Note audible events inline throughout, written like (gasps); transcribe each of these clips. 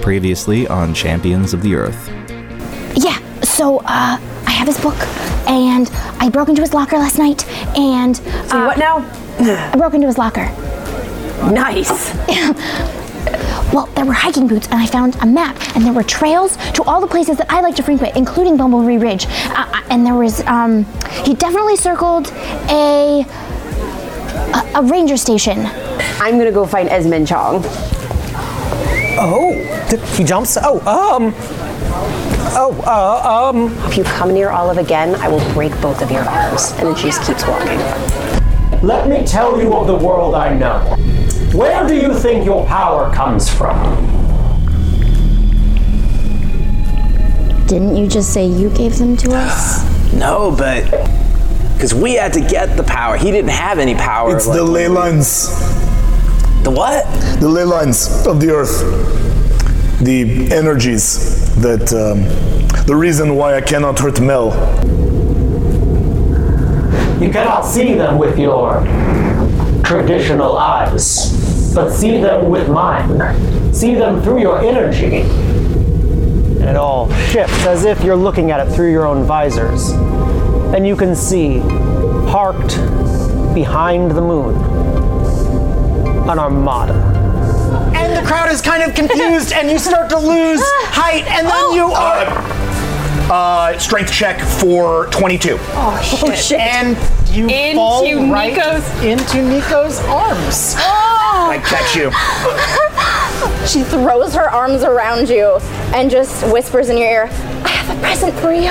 Previously on Champions of the Earth. Yeah, so uh, I have his book, and I broke into his locker last night, and. So what now? (sighs) I broke into his locker. Nice. (laughs) Well, there were hiking boots, and I found a map, and there were trails to all the places that I like to frequent, including Bumblebee Ridge. Uh, uh, and there was, um, he definitely circled a, a a ranger station. I'm gonna go find Esmond Chong. Oh, did he jumps. Oh, um. Oh, uh, um. If you come near Olive again, I will break both of your arms. And then she just keeps walking. Let me tell you of the world I know. Where do you think your power comes from? Didn't you just say you gave them to us? (sighs) No, but because we had to get the power. He didn't have any power. It's like, the ley when we- lines. The what? The ley lines of the earth. The energies that. Um, the reason why I cannot hurt Mel. You cannot see them with your traditional eyes, but see them with mine. See them through your energy. And it all shifts as if you're looking at it through your own visors. And you can see, parked behind the moon, an armada. And the crowd is kind of confused, and you start to lose (laughs) height, and then you are. Uh, strength check for 22. Oh shit! And you Into fall right Nico's- into Nico's arms. I catch you. (laughs) She throws her arms around you and just whispers in your ear, I have a present for you. (laughs)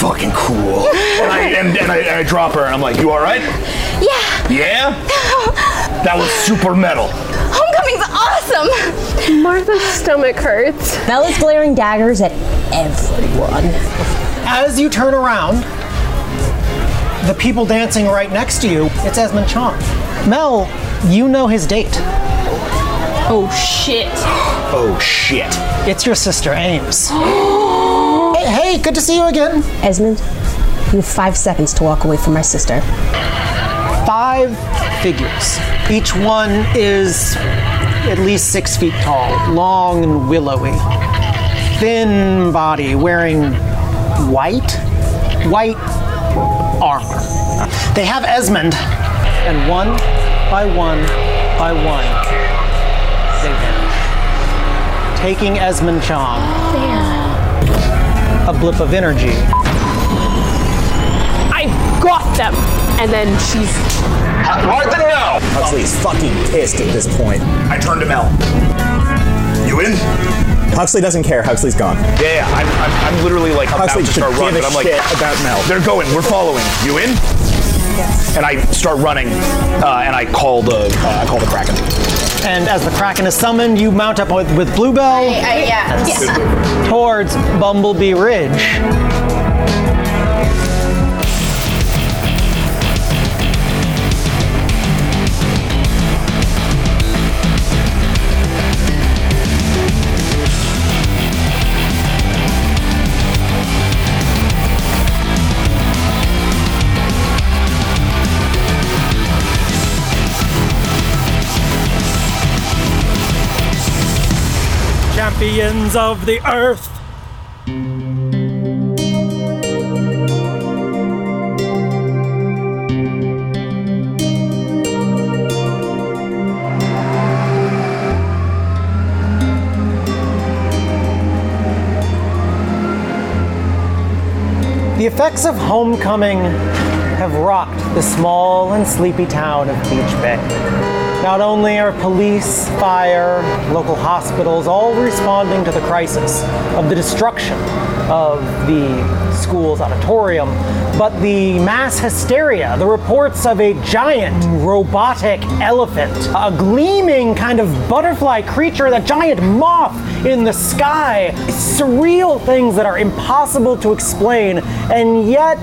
Fucking cool. And I, and, and I, I drop her, and I'm like, you alright? Yeah, Yeah? (laughs) That was super metal. homecoming's awesome. Martha's stomach hurts. Mel is glaring daggers at everyone. As you turn around, the people dancing right next to you, it's Esmond Chong. Mel, you know his date. Oh shit. Oh shit. It's your sister, Ames. (gasps) hey, hey, good to see you again. Esmond, you have five seconds to walk away from my sister. Five figures. Each one is at least six feet tall, long and willowy. Thin body, wearing white, white armor. They have Esmond, and one by one by one, they vanish. Taking Esmond Chong. A blip of energy. I got them. And then she's Martha, no! Huxley's fucking pissed at this point. I turn to Mel. You in? Huxley doesn't care. Huxley's gone. Yeah, I'm, I'm, I'm literally like about Huxley to start running, but I'm like, shit about Mel. they're going, we're following. You in? Yes. And I start running, uh, and I call the uh, I call the Kraken. And as the Kraken is summoned, you mount up with, with Bluebell yeah. towards Bumblebee Ridge. Of the Earth. The effects of homecoming have rocked the small and sleepy town of Beach Bay. Not only are police, fire, local hospitals all responding to the crisis of the destruction of the school's auditorium, but the mass hysteria, the reports of a giant robotic elephant, a gleaming kind of butterfly creature, that giant moth in the sky, surreal things that are impossible to explain, and yet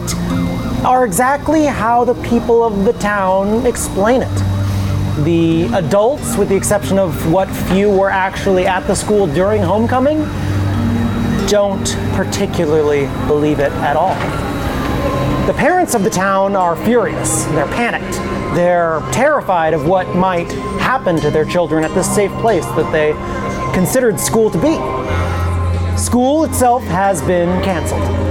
are exactly how the people of the town explain it. The adults, with the exception of what few were actually at the school during homecoming, don't particularly believe it at all. The parents of the town are furious. They're panicked. They're terrified of what might happen to their children at this safe place that they considered school to be. School itself has been canceled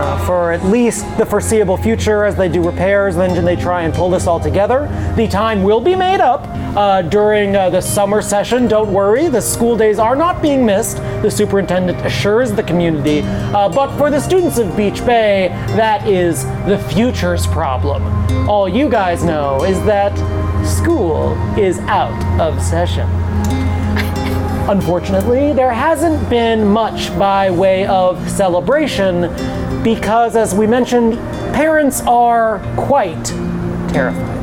uh, for at least the foreseeable future as they do repairs, then they try and pull this all together. The time will be made up uh, during uh, the summer session. Don't worry, the school days are not being missed, the superintendent assures the community. Uh, but for the students of Beach Bay, that is the future's problem. All you guys know is that school is out of session. Unfortunately, there hasn't been much by way of celebration because, as we mentioned, parents are quite terrified.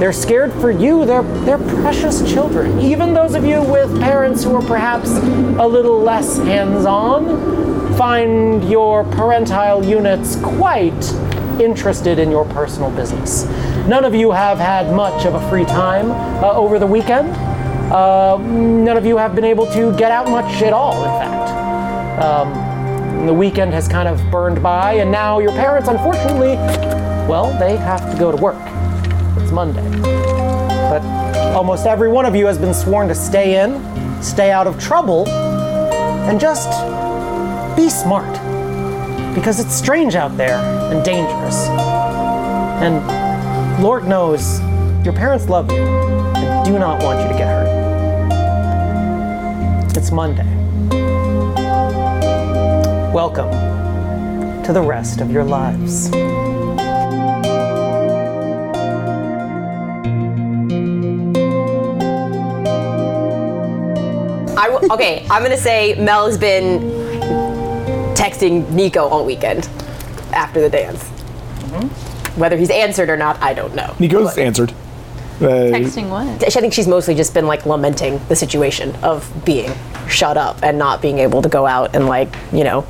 They're scared for you, they're, they're precious children. Even those of you with parents who are perhaps a little less hands on find your parentile units quite interested in your personal business. None of you have had much of a free time uh, over the weekend. Uh, none of you have been able to get out much at all, in fact. Um, the weekend has kind of burned by, and now your parents, unfortunately, well, they have to go to work. It's Monday. But almost every one of you has been sworn to stay in, stay out of trouble, and just be smart. Because it's strange out there and dangerous. And Lord knows your parents love you and do not want you to get hurt. It's Monday. Welcome to the rest of your lives. I w- okay, I'm gonna say Mel has been texting Nico all weekend after the dance. Whether he's answered or not, I don't know. Nico's answered. Uh, Texting what? I think she's mostly just been like lamenting the situation of being shut up and not being able to go out and like, you know,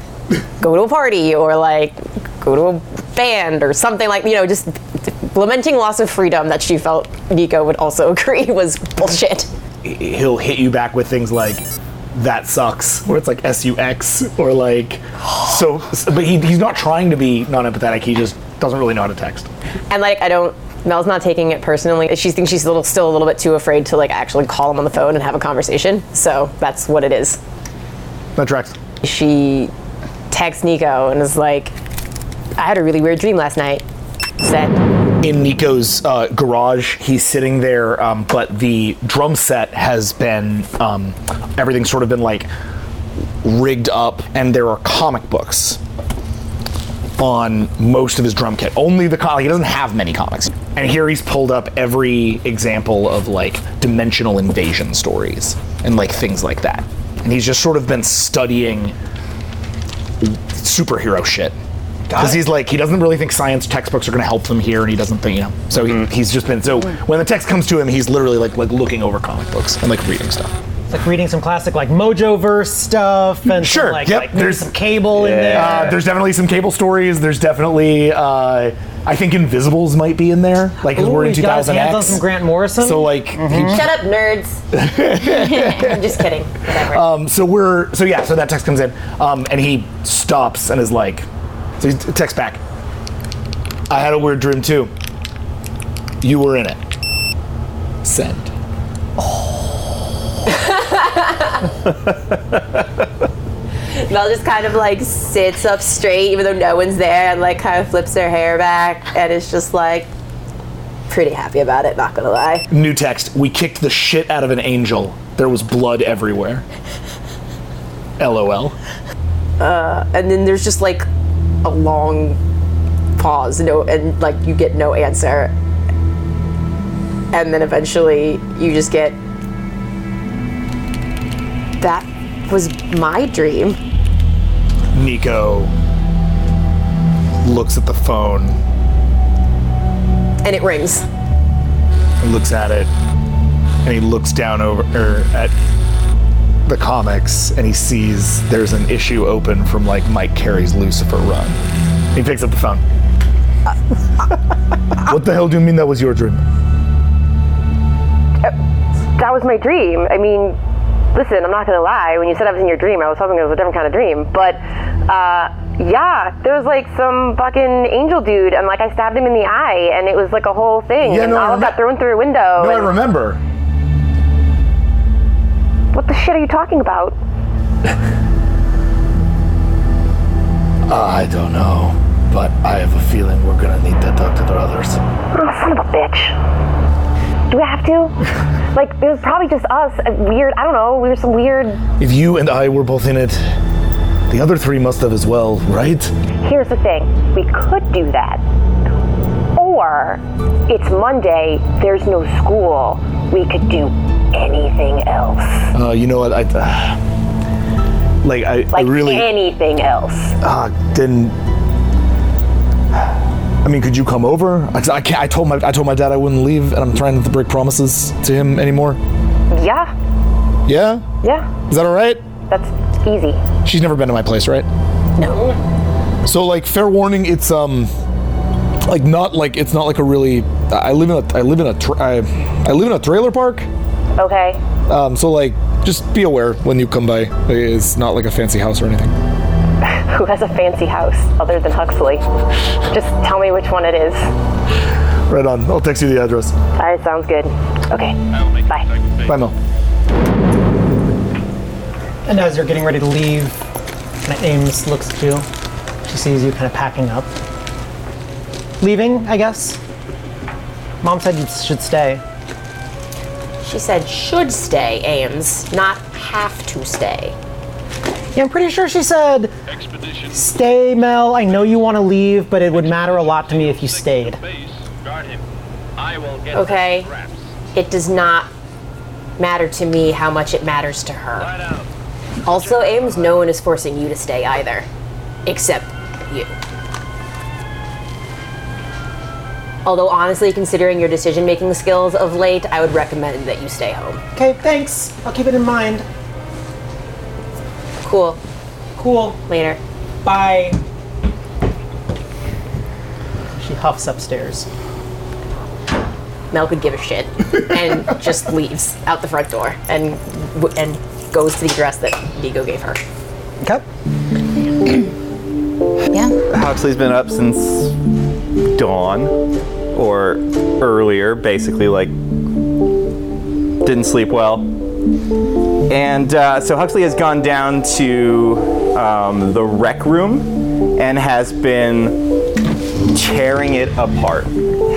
go to a party or like go to a band or something like, you know, just lamenting loss of freedom that she felt Nico would also (laughs) agree was bullshit. he'll hit you back with things like that sucks or it's like s-u-x or like so but he, he's not trying to be non-empathetic he just doesn't really know how to text And like, I don't. Mel's not taking it personally. She thinks she's a little, still a little bit too afraid to like actually call him on the phone and have a conversation. So that's what it is. that tracks She texts Nico and is like, "I had a really weird dream last night." In Nico's uh, garage. He's sitting there, um, but the drum set has been um, everything's sort of been like rigged up, and there are comic books on most of his drum kit. Only the comic. He doesn't have many comics. And here he's pulled up every example of like dimensional invasion stories and like things like that. And he's just sort of been studying superhero shit. Because he's like, he doesn't really think science textbooks are going to help them here, and he doesn't think, you know. So he, mm-hmm. he's just been, so mm. when the text comes to him, he's literally like, like looking over comic books and like reading stuff. It's like reading some classic like Mojoverse stuff and some, Sure, like, yep, like there's- some Cable in there. Uh, there's definitely some Cable stories. There's definitely, uh, I think Invisibles might be in there, like because Ooh, we're in he's got hands on some Grant Morrison. So like, he- Shut up, nerds. (laughs) I'm just kidding. Whatever. Um, so we're so yeah. So that text comes in, um, and he stops and is like, so he texts back. I had a weird dream too. You were in it. Send. (laughs) Mel just kind of like sits up straight, even though no one's there, and like kind of flips her hair back, and is just like pretty happy about it. Not gonna lie. New text. We kicked the shit out of an angel. There was blood everywhere. LOL. Uh, and then there's just like a long pause, no, and like you get no answer, and then eventually you just get that was my dream. Nico looks at the phone and it rings. and looks at it, and he looks down over er, at the comics, and he sees there's an issue open from like Mike Carey's Lucifer run. He picks up the phone. (laughs) what the hell do you mean that was your dream? That was my dream. I mean, listen, I'm not gonna lie. When you said I was in your dream, I was hoping it was a different kind of dream. But uh, Yeah, there was like some fucking angel dude, and like I stabbed him in the eye, and it was like a whole thing. Yeah, and no, I Olive got thrown through a window. No, I and- remember. What the shit are you talking about? (laughs) I don't know, but I have a feeling we're gonna need to talk to the others. Oh, son of a bitch. Do we have to? (laughs) like, it was probably just us. uh, Weird. I don't know. We were some weird. If you and I were both in it, the other three must have as well, right? Here's the thing we could do that. Or it's Monday, there's no school. We could do anything else. Uh, you know what? I uh, like. I, I really. anything else. uh, then. I mean, could you come over? I, I can't. I told my I told my dad I wouldn't leave, and I'm trying not to break promises to him anymore. Yeah, Yeah, yeah. is that all right? That's easy. She's never been to my place, right? No. So like fair warning, it's um like not like it's not like a really I live in a I live in a tra- I, I live in a trailer park. Okay. Um so like just be aware when you come by. It's not like a fancy house or anything. (laughs) Who has a fancy house other than Huxley? Just tell me which one it is. Right on. I'll text you the address. All right, sounds good. Okay. Bye. Bye Mel. And as you're getting ready to leave, kind Ames looks at you. She sees you kind of packing up. Leaving, I guess. Mom said you should stay. She said should stay, Ames, not have to stay. Yeah, I'm pretty sure she said, stay, Mel. I know you want to leave, but it would matter a lot to me if you stayed. Okay? It does not matter to me how much it matters to her. Also, Ames, no one is forcing you to stay either. Except you. Although, honestly, considering your decision making skills of late, I would recommend that you stay home. Okay, thanks. I'll keep it in mind. Cool. Cool. Later. Bye. She huffs upstairs. Mel could give a shit and (laughs) just leaves out the front door and w- and goes to the address that Diego gave her. Okay. (clears throat) Yeah. Huxley's been up since dawn or earlier, basically, like, didn't sleep well. And uh, so Huxley has gone down to um, the rec room and has been tearing it apart.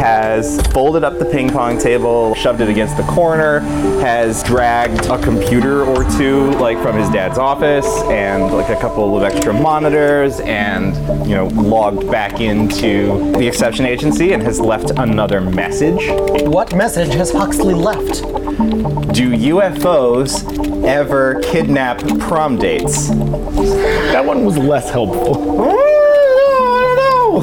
Has folded up the ping pong table, shoved it against the corner, has dragged a computer or two, like from his dad's office, and like a couple of extra monitors, and you know, logged back into the exception agency and has left another message. What message has Huxley left? Do UFOs ever kidnap prom dates? That one was less helpful.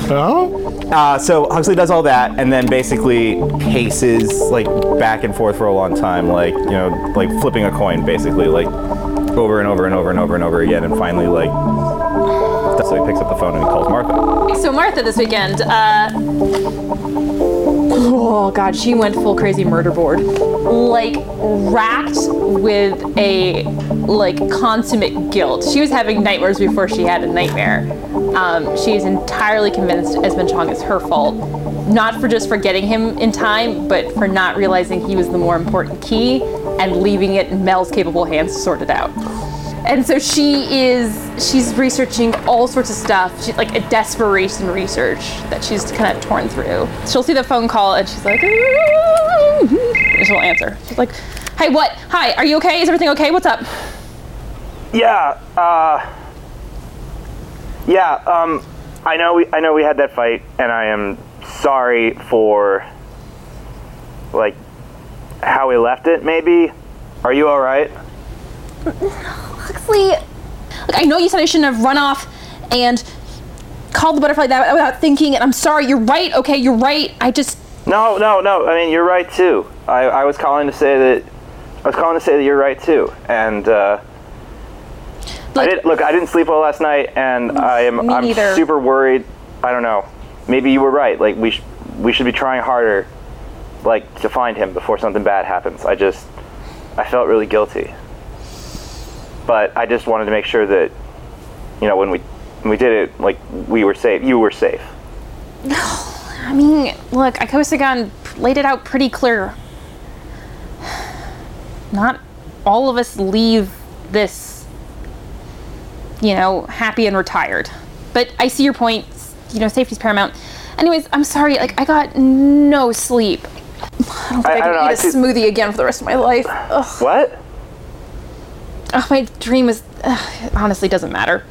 (laughs) Uh, so Huxley does all that, and then basically paces like back and forth for a long time, like you know, like flipping a coin, basically, like over and over and over and over and over again, and finally, like, so he picks up the phone and he calls Martha. So Martha this weekend, uh, oh god, she went full crazy murder board, like racked with a like consummate guilt. She was having nightmares before she had a nightmare. Um, she is entirely convinced Esmond Chong is her fault, not for just forgetting him in time, but for not realizing he was the more important key and leaving it in Mel's capable hands to sort it out. And so she is she's researching all sorts of stuff. She, like a desperation research that she's kind of torn through. She'll see the phone call and she's like, and (laughs) she'll answer. She's like, "Hey, what? Hi, are you okay? Is everything okay? What's up?" Yeah, uh, yeah. Um, I know we I know we had that fight, and I am sorry for like how we left it. Maybe. Are you all right? (laughs) Huxley, like, I know you said I shouldn't have run off and called the butterfly that without thinking, and I'm sorry. You're right. Okay, you're right. I just No, no, no. I mean, you're right too. I, I was calling to say that I was calling to say that you're right too, and uh, I did look. I didn't sleep well last night, and I am I'm neither. super worried. I don't know. Maybe you were right. Like we sh- we should be trying harder, like to find him before something bad happens. I just I felt really guilty, but I just wanted to make sure that you know when we we did it like we were safe. You were safe. No, I mean, look, Ikosagon laid it out pretty clear. Not all of us leave this, you know, happy and retired. But I see your point. You know, safety's paramount. Anyways, I'm sorry. Like, I got no sleep. I don't think I, I- can don't know, I eat a smoothie again for the rest of my life. Ugh. What? Ugh, my dream is ugh, honestly doesn't matter.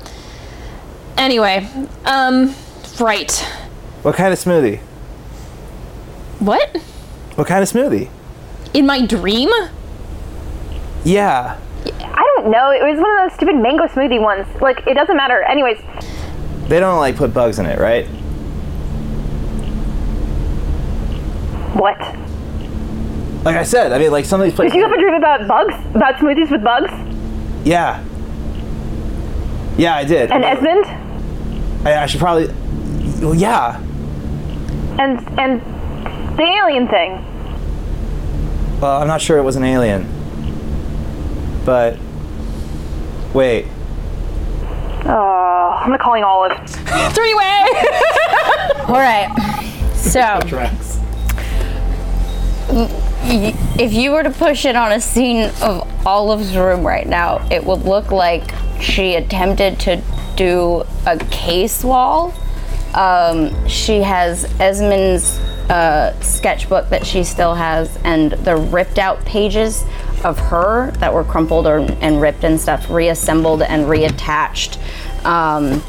Anyway, um, right. What kind of smoothie? What? What kind of smoothie? In my dream? Yeah. I don't know. It was one of those stupid mango smoothie ones. Like, it doesn't matter. Anyways, They don't like put bugs in it, right? what? Like I said, I mean, like some of these places. Did you have a dream about bugs? About smoothies with bugs? Yeah. Yeah, I did. And Esmond? I, I should probably. Well, yeah. And and the alien thing. Well, I'm not sure it was an alien. But. Wait. Oh, I'm gonna calling Olive. (laughs) Three way. (laughs) All right. So, if you were to push it on a scene of Olive's room right now, it would look like she attempted to do a case wall. Um, she has Esmond's uh, sketchbook that she still has, and the ripped out pages of her that were crumpled or, and ripped and stuff reassembled and reattached. Um,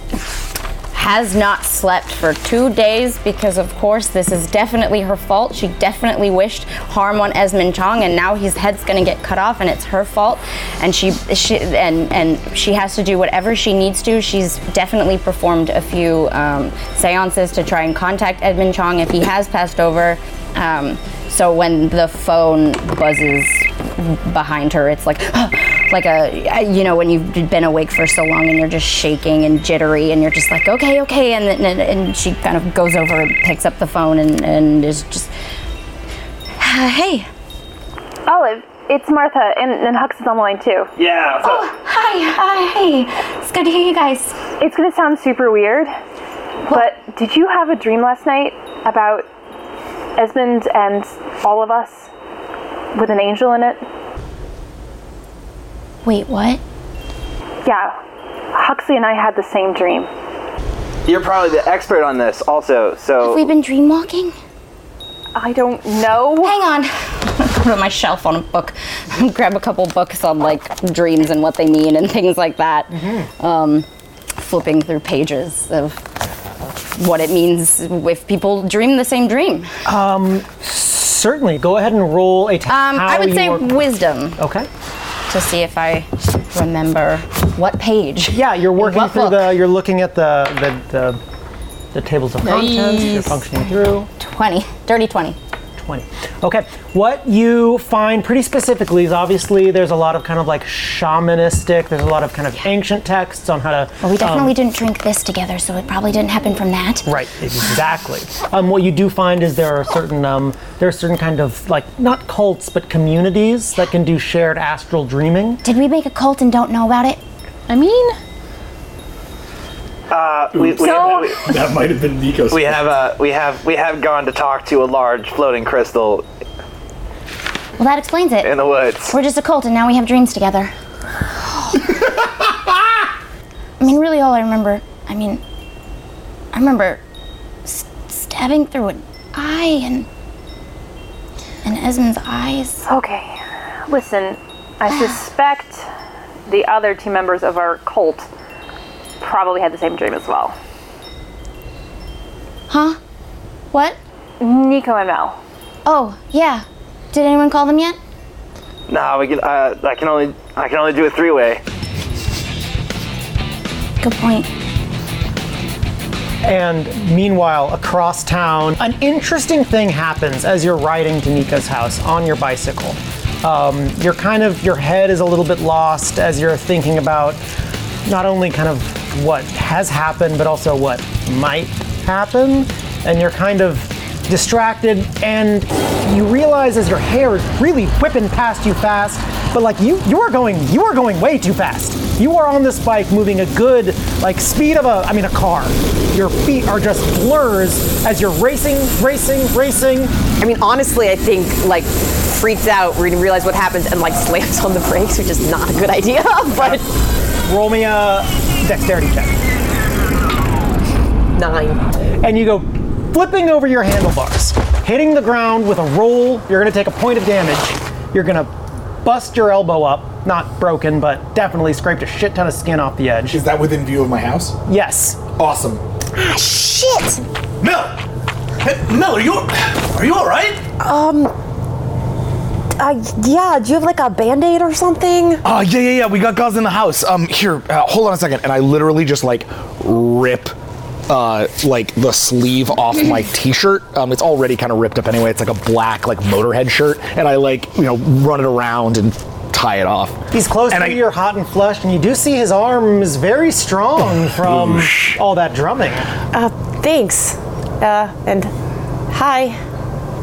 has not slept for two days because, of course, this is definitely her fault. She definitely wished harm on Esmond Chong, and now his head's gonna get cut off, and it's her fault. And she, she, and and she has to do whatever she needs to. She's definitely performed a few um, seances to try and contact Esmond Chong if he has passed over. Um, so when the phone buzzes behind her, it's like. (gasps) like a you know when you've been awake for so long and you're just shaking and jittery and you're just like okay okay and then and she kind of goes over and picks up the phone and, and is just uh, hey oh, Olive, it's Martha, and, and Hux is on the line too. Yeah. Oh, hi, hi, hey. It's good to hear you guys. It's gonna sound super weird, but did you have a dream last night about Esmond and all of us with an angel in it? Wait, what? Yeah, Huxley and I had the same dream. You're probably the expert on this, also. So. Have we been dream walking? I don't know. hang on (laughs) go to my shelf on a book (laughs) grab a couple books on like dreams and what they mean and (laughs) things like that um, flipping through pages of what it means if people dream the same dream Um, certainly. Go ahead and roll a. T- um, i would you say work- wisdom Okay. To see if i remember what page Yeah, you're working through book? the. You're looking at the the the, the tables of contents. You're functioning through. 20 dirty 20 20. Okay, what you find pretty specifically is obviously there's a lot of kind of like shamanistic, there's a lot of kind of ancient texts on how to. Well, we definitely um, didn't drink this together, so it probably didn't happen from that. Right, exactly. Um, what you do find is there are certain um, there are certain kind of like not cults but communities that can do shared astral dreaming. Did we make a cult and don't know about it? I mean, Uh, we, we, So- we, That might have been Nico's. we have uh, we have we have gone to talk to a large floating crystal Well, that explains it. in the woods. We're just a cult, and now we have dreams together. I mean, really, all I remember. I mean, I remember s- stabbing through an eye and and Esmond's eyes. Okay, listen, I suspect the other two members of our cult probably had the same dream as well. Huh? What? Nico and Mel. Oh, yeah. Did anyone call them yet? Nah, we can. Uh, I can only I can only do a three way. Good point. And meanwhile, across town, an interesting thing happens as you're riding to Nico's house on your bicycle. Um, you're kind of, your head is a little bit lost as you're thinking about not only kind of what has happened, but also what might happen. And you're kind of distracted, and you realize as your hair is really whipping past you fast, but like you, you are going, you are going way too fast. You are on this bike moving a good, like, speed of a, I mean, a car. Your feet are just blurs as you're racing, racing, racing. I mean, honestly, I think like freaks out, we didn't realize what happens, and like (laughs) slams on the brakes, which is not a good idea. (laughs) But Roll me a dexterity check. nine. And you go flipping over your handlebars, hitting the ground with a roll. You're going to take a point of damage. You're going to bust your elbow up. Not broken, but definitely scraped a shit ton of skin off the edge. Is that within view of my house? Yes. Awesome. Ah, shit! Mel! Hey, Mel, are you are you all right? Um. Uh, yeah. Do you have like a band aid or something? Oh yeah, yeah, yeah. We got gauze in the house. Um, here, uh, hold on a second. And I literally just like rip, uh, like the sleeve off (laughs) my t-shirt. Um, it's already kind of ripped up anyway. It's like a black like Motorhead shirt, and I like you know run it around and tie it off. He's close And to I- you, you're hot and flushed, and you do see his arm is very strong (laughs) from all that drumming. Uh, thanks. Uh, and hi.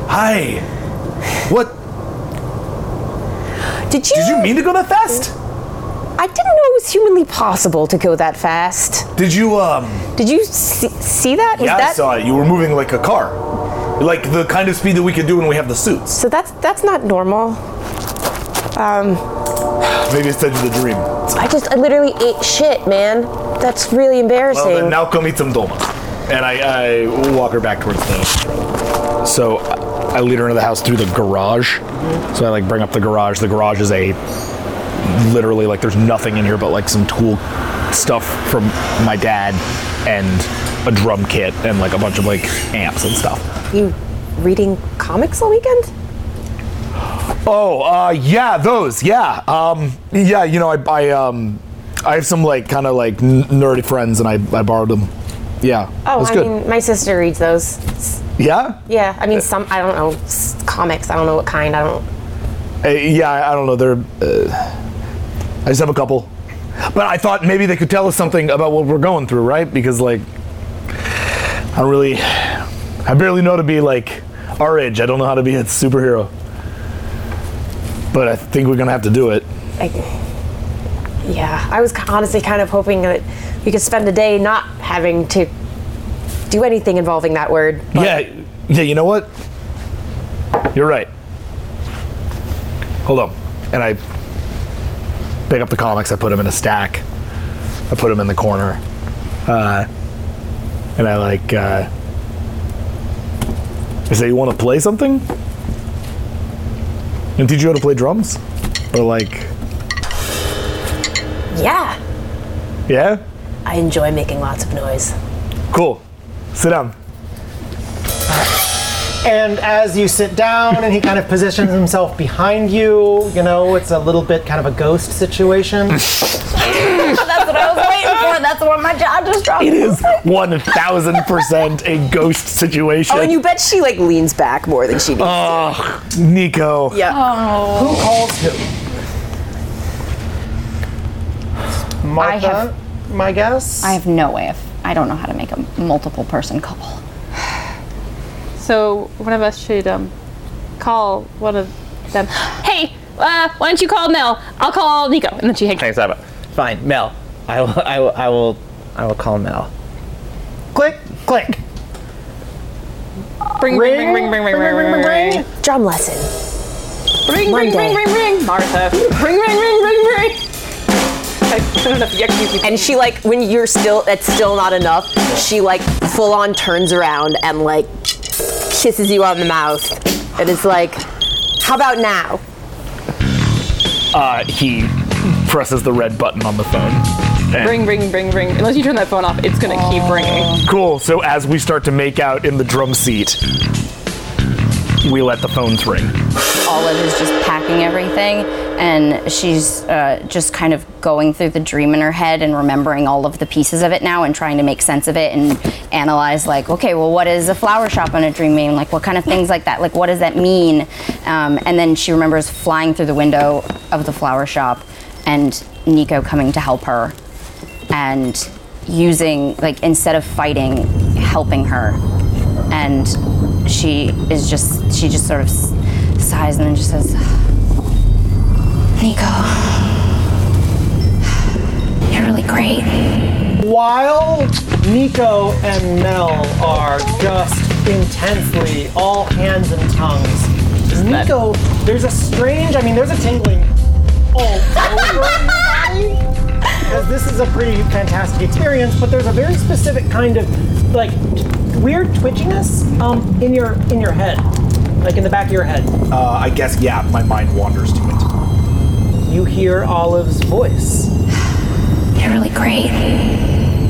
Hi. What? Did you? Did you mean to go that fast? I didn't know it was humanly possible to go that fast. Did you um? Did you see, see that? Was yeah, that I saw it. You were moving like a car, like the kind of speed that we could do when we have the suits. so? That's that's not normal. Um, Maybe it's into the dream. I just I literally ate shit, man. That's really embarrassing. Well, then now come eat some dolma. And I, I walk her back towards the. So I lead her into the house through the garage. So I like bring up the garage. The garage is a literally like there's nothing in here but like some tool stuff from my dad and a drum kit and like a bunch of like amps and stuff. you reading comics all weekend? Oh, uh, yeah, those, yeah, um, yeah. You know, I, I, um, I have some like kind of like n- nerdy friends, and I, I borrowed them. Yeah, Oh, I good. mean, my sister reads those. Yeah, Yeah, I mean, some I don't know comics. I don't know what kind. I don't. Uh, yeah, I don't know. They're. Uh, I just have a couple, but I thought maybe they could tell us something about what we're going through, right? Because like, I don't really, I barely know to be like our age. I don't know how to be a superhero, but I think we're gonna have to do it. I, yeah, I was honestly kind of hoping that we could spend a day not having to do anything involving that word. but- Yeah, yeah. You know what? You're right. Hold on, and I pick up the comics. I put them in a stack. I put them in the corner, uh, and I like. Uh, I say, "You want to play something?" And teach you how to play drums, or like, Yeah, yeah, I enjoy making lots of noise. cool. Sit down. And as you sit down and he kind of positions himself behind you, you know, it's a little bit kind of a ghost situation. (laughs) That's what I was waiting for. That's what my jaw just dropped. It is one thousand percent a ghost situation. Oh, and you bet she like leans back more than she needs. To. Oh, Nico. yeah. Oh. Who calls who? Martha, have- my guess? I have no way of. I don't know how to make a multiple person call. (sighs) So one of us should um, call one of them. (gasps) Hey, uh, why don't you call Mel? I'll call Nico, and then she hangs. Thanks, Abba. Fine, Mel. I will. I will. I will. I will call Mel. click, click. Ring, ring, ring, ring, ring, ring, ring, ring, ring, ring. Drum lesson. Ring, ring, Monday. ring, ring, ring. Martha. Ring, ring, ring, ring, ring. (laughs) I don't know if you. And she like when you're still that's still not enough. She like full on turns around and like kisses you on the mouth. And it's like, how about now? Uh, he presses the red button on the phone. And- Ring, ring, ring, ring. Unless you turn that phone off, it's gonna keep ringing. Cool. So as we start to make out in the drum seat, we let the phones ring. Olive is just packing everything, and she's uh, just kind of going through the dream in her head and remembering all of the pieces of it now and trying to make sense of it and analyze, like, okay, well, what is a flower shop on a dream mean? Like, what kind of things like that? Like, what does that mean? Um, and then she remembers flying through the window of the flower shop and Nico coming to help her and using, like, instead of fighting, helping her. And she is just, she just sort of sighs and then just says, Nico, you're really great. While Nico and Mel are just intensely all hands and tongues, Nico, there's a strange, I mean, there's a tingling all over your body. Because this is a pretty fantastic experience, but there's a very specific kind of like weird twitchiness um, in your in your head, like in the back of your head. Uh, I guess yeah, my mind wanders to it. You hear Olive's voice. You're really great.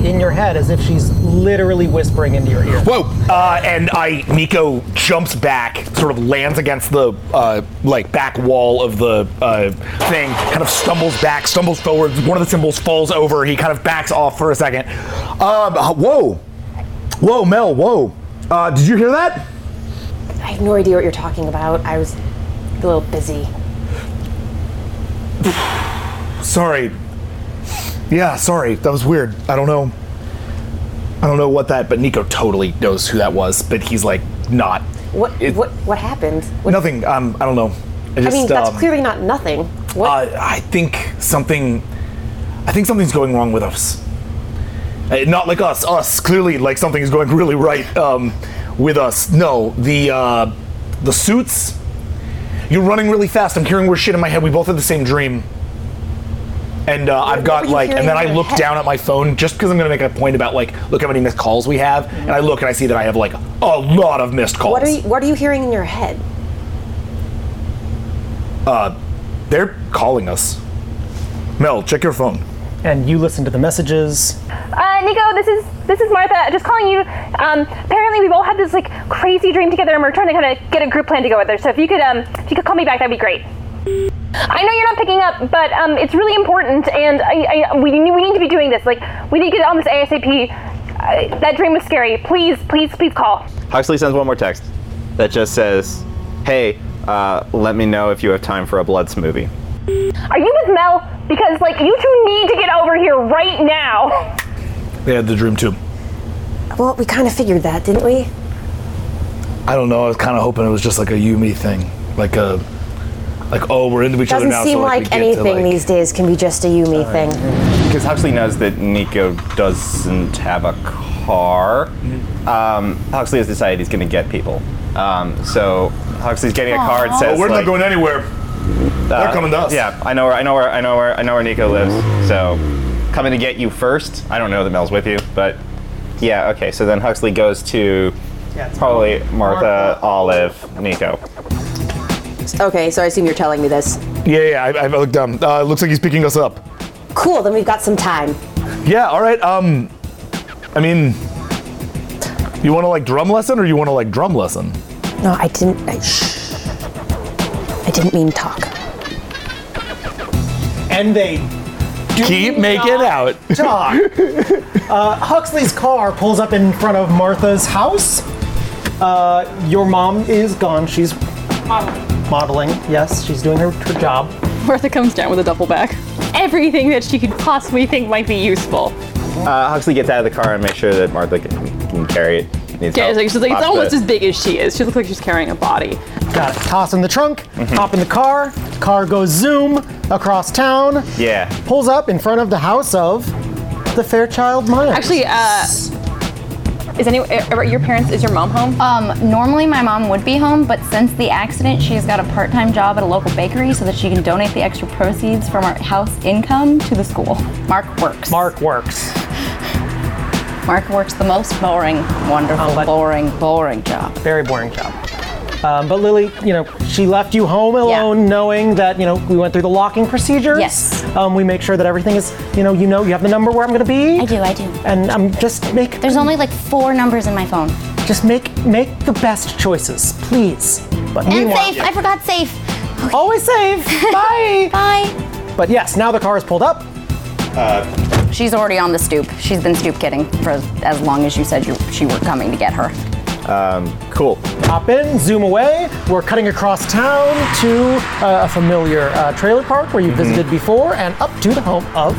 In your head, as if she's literally whispering into your ear. Whoa! Uh, and I, Nico jumps back, sort of lands against the uh, like back wall of the uh, thing, kind of stumbles back, stumbles forward. One of the cymbals falls over. He kind of backs off for a second. Um, whoa, whoa, Mel, whoa! Uh, did you hear that? I have no idea what you're talking about. I was a little busy. Sorry. Yeah, sorry. That was weird. I don't know. I don't know what that, but Nico totally knows who that was. But he's like not. What what what happened? What, Nothing. Um, I don't know. I I just. mean, that's um, clearly not nothing. What? Uh, I think something. I think something's going wrong with us. Uh, not like us. Us clearly like something is going really right um, with us. No, the uh, the suits. You're running really fast. I'm hearing weird shit in my head. We both had the same dream. And uh, I've got like, and then I look head? down at my phone just because I'm gonna make a point about like, look how many missed calls we have, and I look and I see that I have like a lot of missed calls. what are you What are you hearing in your head? Uh, they're calling us. Mel, check your phone. And you listen to the messages. Uh, Nico, this is this is Martha. Just calling you. Um, apparently, we've all had this like crazy dream together, and we're trying to kind of get a group plan to go with her. So if you could, um, if you could call me back, that'd be great. I know you're not picking up, but um, it's really important, and I, I, we need we need to be doing this. Like, we need to get on this ASAP. Uh, that dream was scary. Please, please, please call. Huxley sends one more text that just says, "Hey, uh, let me know if you have time for a blood smoothie." Are you with Mel? Because like you two need to get over here right now. They had the dream too. Well, we kind of figured that, didn't we? I don't know. I was kind of hoping it was just like a Yumi thing, like a, like oh we're into each Doesn't other now. seem so like, like, we get to, anything like- these days can be just a Yumi thing. Because Huxley knows that Nico doesn't have a car. Um, Huxley has decided he's going to get people. Um, so Huxley's getting a car. It Oh, says, we're like, not going anywhere. They're coming to us. Yeah, I know where I know where I know where I know where Nico lives. So coming to get you first. I don't know that Mel's with you, but yeah. Okay, so then Huxley goes to probably Martha, Olive, Nico. Okay, so I assume you're telling me this. Yeah, yeah. I, I looked down. Uh, looks like he's picking us up. Cool, then we've got some time. Yeah. All right. Um, I mean, you want to like drum lesson or you want to like drum lesson? No, I didn't. I, shh. I didn't mean talk. And they keep making out. (laughs) Talk. uh, Huxley's car pulls up in front of Martha's house. Uh, your mom is gone. She's Modeling. Modeling. Yes, she's doing her, her job. Martha comes down with a duffel bag. Everything that she could possibly think might be useful. Uh, Huxley gets out of the car and makes sure that Martha can, can carry it. Needs Yeah, help. it's, like, she's like, it's Pops almost the- as big as she is. She looks like she's carrying a body. Got it. Toss in the trunk, Mm-hmm. hop in the car. Car goes zoom across town. Yeah. Pulls up in front of the house of the Fairchild Myers. Actually, uh, is any are your parents? Is your mom home? Um, normally my mom would be home, but since the accident, she's got a part-time job at a local bakery so that she can donate the extra proceeds from our house income to the school. Mark works. Mark works. Mark works the most boring, wonderful, boring, boring job. Very boring job. Um, but Lily, you know, she left you home alone, knowing that you know we went through the locking procedures. Yes. Um, we make sure that everything is, you know, you know, you have the number where I'm going to be. I do, I do. And I'm just make. There's only like four numbers in my phone. Just make make the best choices, please. But And meanwhile, safe. I forgot safe. always safe. (laughs) Bye. Bye. But yes, now the car is pulled up. She's already on the stoop. She's been stoop kidding for as, as long as you said you, she were coming to get her. Um, cool. Hop in, zoom away. We're cutting across town to uh, a familiar uh, trailer park where you Mm-hmm. visited before, and up to the home of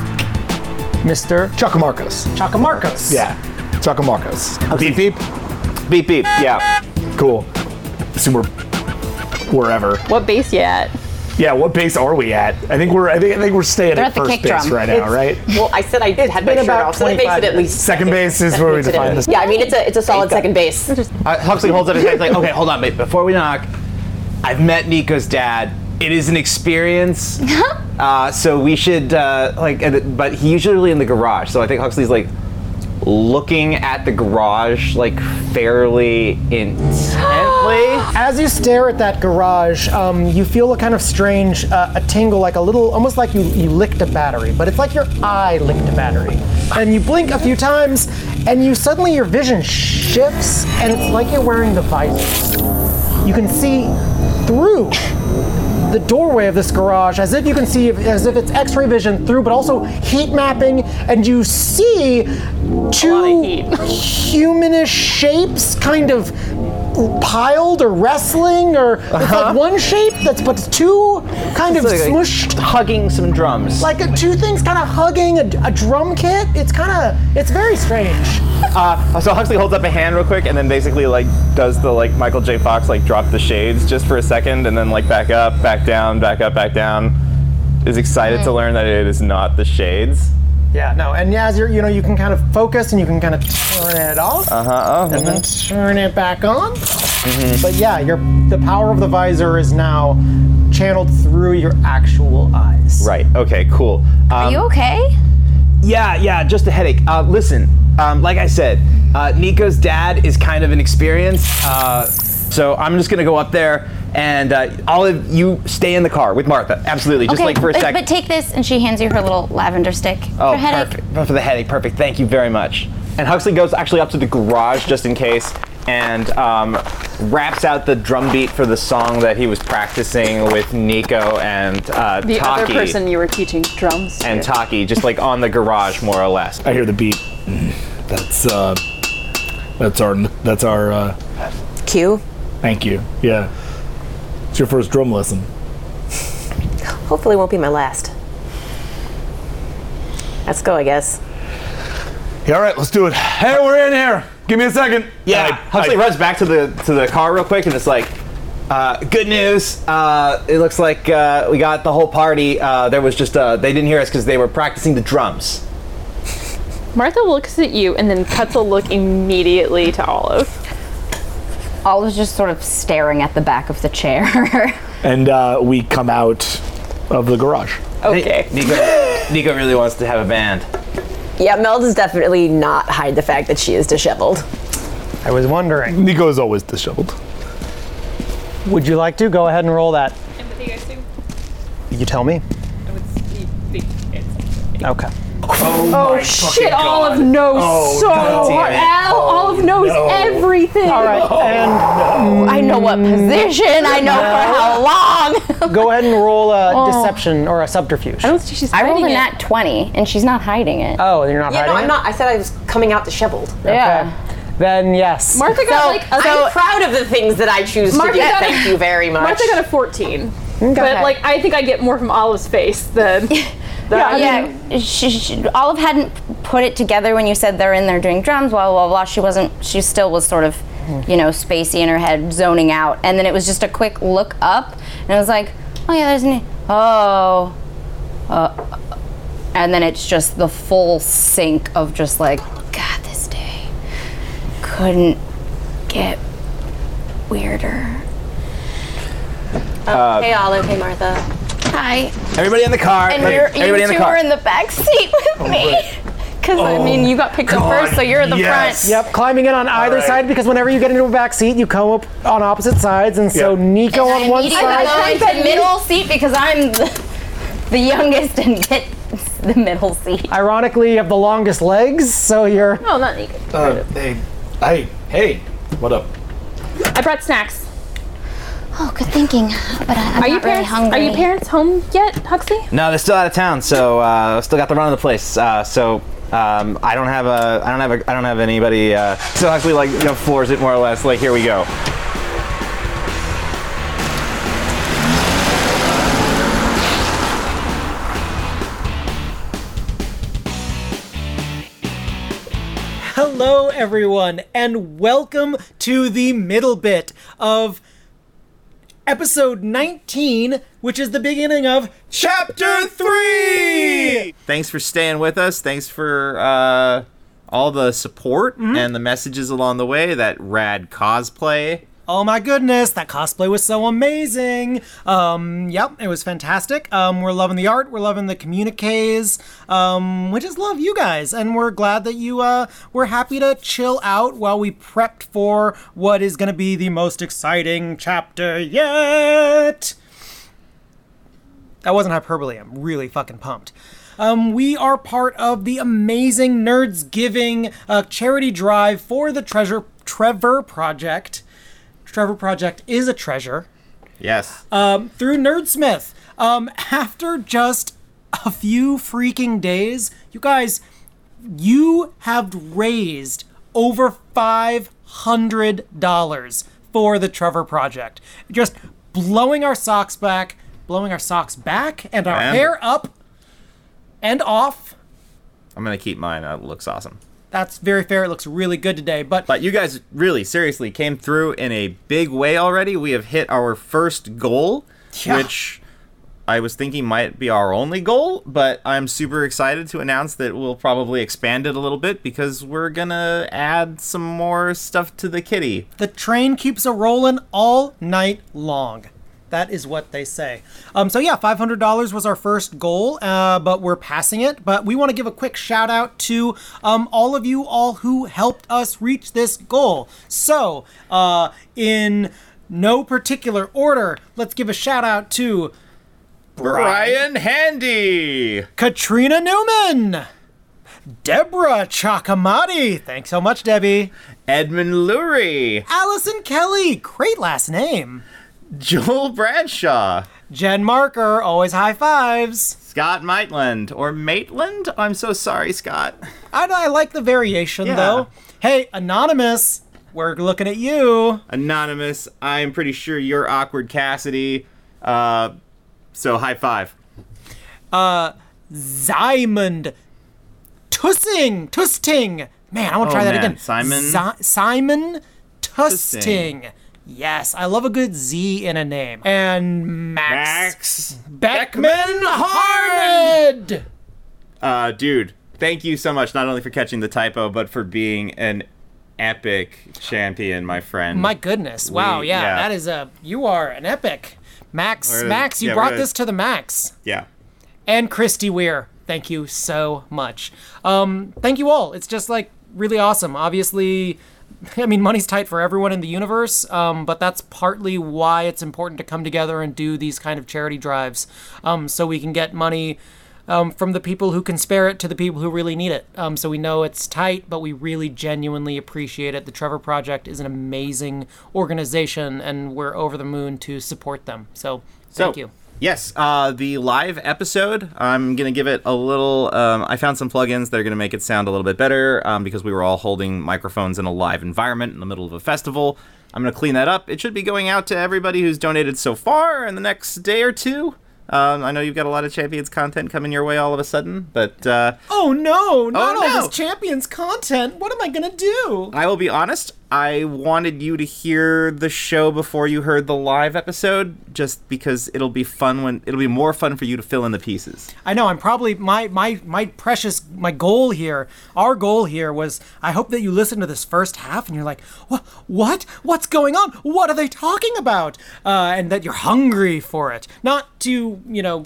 Mr. Chakamarcos. Chakamarcos. Yeah. Chakamarcos. Beep beep. Beep beep. Yeah. Cool. Assume we're wherever. What base you at? Yeah, what base are we at? I think we're I think I think we're staying They're at at first kick base drum. right now, It's- right? Well, I said I had my been shirt about off, so that makes it at least Second base is where we Makes it at define this. Yeah, I mean it's a it's a solid second base. Uh, Huxley holds up his hand. Like, okay, hold on, mate. Before we knock, I've met Nico's dad. It is an experience. (laughs) uh, so we should uh, like, but he's usually in the garage. So I think Huxley's like looking at the garage like fairly As you stare at that garage, um, you feel a kind of strange, uh, a tingle, like a little, almost like you, you licked a battery, but it's like your eye licked a battery. And you blink a few times, and you suddenly your vision shifts, and it's like you're wearing the visor. You can see through the doorway of this garage as if you can see as if it's x-ray vision through but also heat mapping and you see two humanish shapes kind of piled or wrestling or it's like one shape that's but two kind of Uh-huh. Like smushed. hugging some drums. Like two things kind of hugging a, a drum kit. It's kind of it's very strange Uh, so Huxley holds up a hand real quick, and then basically like does the like Michael J. Fox like drop the shades just for a second, and then like back up, back down, back up, back down. Is excited to learn that it is not the shades. yeah no and as you're you know you can kind of focus and you can kind of turn it off Uh huh. and then turn it back on. Mm-hmm. But yeah, your the power of the visor is now channeled through your actual eyes. Right. Okay. Cool. Um, Are you okay? Yeah, yeah, just a headache. Uh, listen, um, like I said, uh, Nico's dad is kind of an experience. Uh, so I'm just gonna go up there and uh, of you stay in the car with Martha. Absolutely, just okay, like for a but, second. but take this, and she hands you her little lavender stick. Oh, for headache. perfect. For the headache, perfect. Thank you very much. And Huxley goes actually up to the garage just in case and um, raps out the drum beat for the song that he was practicing with Nico and uh, The Taki. other person you were teaching drums. and to. Taki, just like on the garage, more or less. I hear the beat. That's uh that's our that's our uh Cue. thank you. Yeah. It's your first drum lesson. Hopefully, it won't be my last. Let's go, I guess. Yeah, all right, let's do it. Hey, we're in here. Give me a second. Yeah, I- Huxley I- runs back to the to the car real quick, and it's like, uh, good news. Uh, it looks like uh, we got the whole party. Uh, there was just uh, they didn't hear us because they were practicing the drums. Martha looks at you and then cuts a look immediately to Olive. Olive's just sort of staring at the back of the chair. (laughs) and uh, we come out of the garage. Okay. Nico, Nico really wants to have a band. Yeah, Mel does definitely not hide the fact that she is disheveled. I was wondering. Nico is always disheveled. Would you like to go ahead and roll that? Empathy, I assume. You tell me. Okay. Oh, oh shit! Olive knows Oh, so God hard. damn it. Al, oh, Olive knows no. everything. All right, oh, and I know what mm. position. I know for how long. (laughs) go ahead and roll a Oh. deception or a subterfuge. I don't think she's I rolled a nat 20, and she's not hiding it. Oh, you're not Yeah, hiding no, I'm it? not. I said I was coming out disheveled. Yeah. Then yes. Martha got So, like a, I'm proud of the things that I choose Martha to do. got a- Thank you very much. Martha got a 14. Okay. But like, I think I get more from Olive's face than. I (laughs) mean, Yeah, she, she, Olive hadn't put it together when you said they're in there doing drums, blah, blah, blah. She wasn't, she still was sort of, you know, spacey in her head, zoning out. And then it was just a quick look up, and it was like, oh, yeah, there's an, oh. Uh, and then it's just the full sink of just like, God, this day couldn't get weirder. Uh, hey, Olive. Hey, Martha. Hi. Everybody in the car. And you're, everybody you in the two car. are in the back seat with me. Because, (laughs) I mean, you got picked up first, so you're in the front. Yep, climbing in on either right. side because whenever you get into a back seat, you come up on opposite sides, and so Yep. Nico And on I one immediately side. go into the middle seat because I'm the, the youngest and get the middle seat. Ironically, you have the longest legs, so you're. Oh, not Nico. Uh, hey, hey, hey, what up? I brought snacks. Oh, good thinking. But I, I'm Are you not really parents? hungry. Are you parents home yet, Huxley? No, they're still out of town, so uh, still got the run of the place. Uh, so um, I don't have a, I don't have a, I don't have anybody. Uh, so actually, like, you know, floors it more or less. Like, here we go. Hello, everyone, and welcome to the middle bit of episode 19 which is the beginning of Chapter three. Thanks for staying with us. Thanks for uh, all the support and the messages along the way. That rad cosplay. Oh my goodness, that cosplay was so amazing. Um, yep, it was fantastic. Um, we're loving the art, we're loving the communiques. Um, we just love you guys, and we're glad that you uh, we're happy to chill out while we prepped for what is gonna be the most exciting chapter yet. That wasn't hyperbole. I'm really fucking pumped. Um, we are part of the amazing Nerds Giving uh, charity drive for the Treasure Trevor Project. Trevor Project is a treasure Yes. um, through Nerdsmith. Um, after just a few freaking days, you guys, you have raised over five hundred dollars for the Trevor Project. Just blowing our socks back, blowing our socks back, and our And- hair up and off. I'm gonna keep mine. That looks awesome. That's very fair. It looks really good today. But But you guys really seriously came through in a big way already. We have hit our first goal, Yeah. which I was thinking might be our only goal, but I'm super excited to announce that we'll probably expand it a little bit because we're gonna add some more stuff to the kitty. The train keeps a rolling all night long. That is what they say. Um, so yeah, five hundred dollars was our first goal, uh, but we're passing it. But we want to give a quick shout out to um, all of you all who helped us reach this goal. So uh, in no particular order, let's give a shout out to Brian Handy, Katrina Newman, Deborah Chakamati. Thanks so much, Debbie. Edmund Lurie, Allison Kelly. Great last name. Joel Bradshaw, Jen Marker. Always high fives. Scott Maitland, or Maitland. I'm so sorry, Scott. I, I like the variation Yeah. though. Hey, anonymous. We're looking at you. Anonymous, I'm pretty sure you're awkward Cassidy. Uh, so high five. Uh, Zymond Tussing. Tusting. Man, I want to Oh, try that again. Simon? Zy- Simon Tusting. Tusting. Yes, I love a good Z in a name. And Max, Max Beckman Harned. Uh, dude, thank you so much not only for catching the typo, but for being an epic champion, my friend. My goodness. Wow. We- yeah, yeah. that is a. You are an epic. Max, We're- Max, you yeah, brought this to the max. yeah. and Christy Weir. Thank you so much. Um, thank you all. It's just like really awesome. Obviously, (laughs) I mean, money's tight for everyone in the universe, um, but that's partly why it's important to come together and do these kind of charity drives um, so we can get money. Um, from the people who can spare it to the people who really need it. Um, so we know it's tight, but we really genuinely appreciate it. The Trevor Project is an amazing organization, and we're over the moon to support them. So thank so, you. Yes, uh, the live episode, I'm going to give it a little. Um, I found some plugins that are going to make it sound a little bit better um, because we were all holding microphones in a live environment in the middle of a festival. I'm going to clean that up. It should be going out to everybody who's donated so far in the next day or two. Um, I know you've got a lot of Champions content coming your way all of a sudden, but uh, Oh no, not all no. this champions content. What am I gonna do? I will be honest. I wanted you to hear the show before you heard the live episode, just because it'll be fun when it'll be more fun for you to fill in the pieces. I know I'm probably my my my precious my goal here. Our goal here was I hope that you listen to this first half and you're like, what what what's going on? What are they talking about? Uh, and that you're hungry for it, not to you know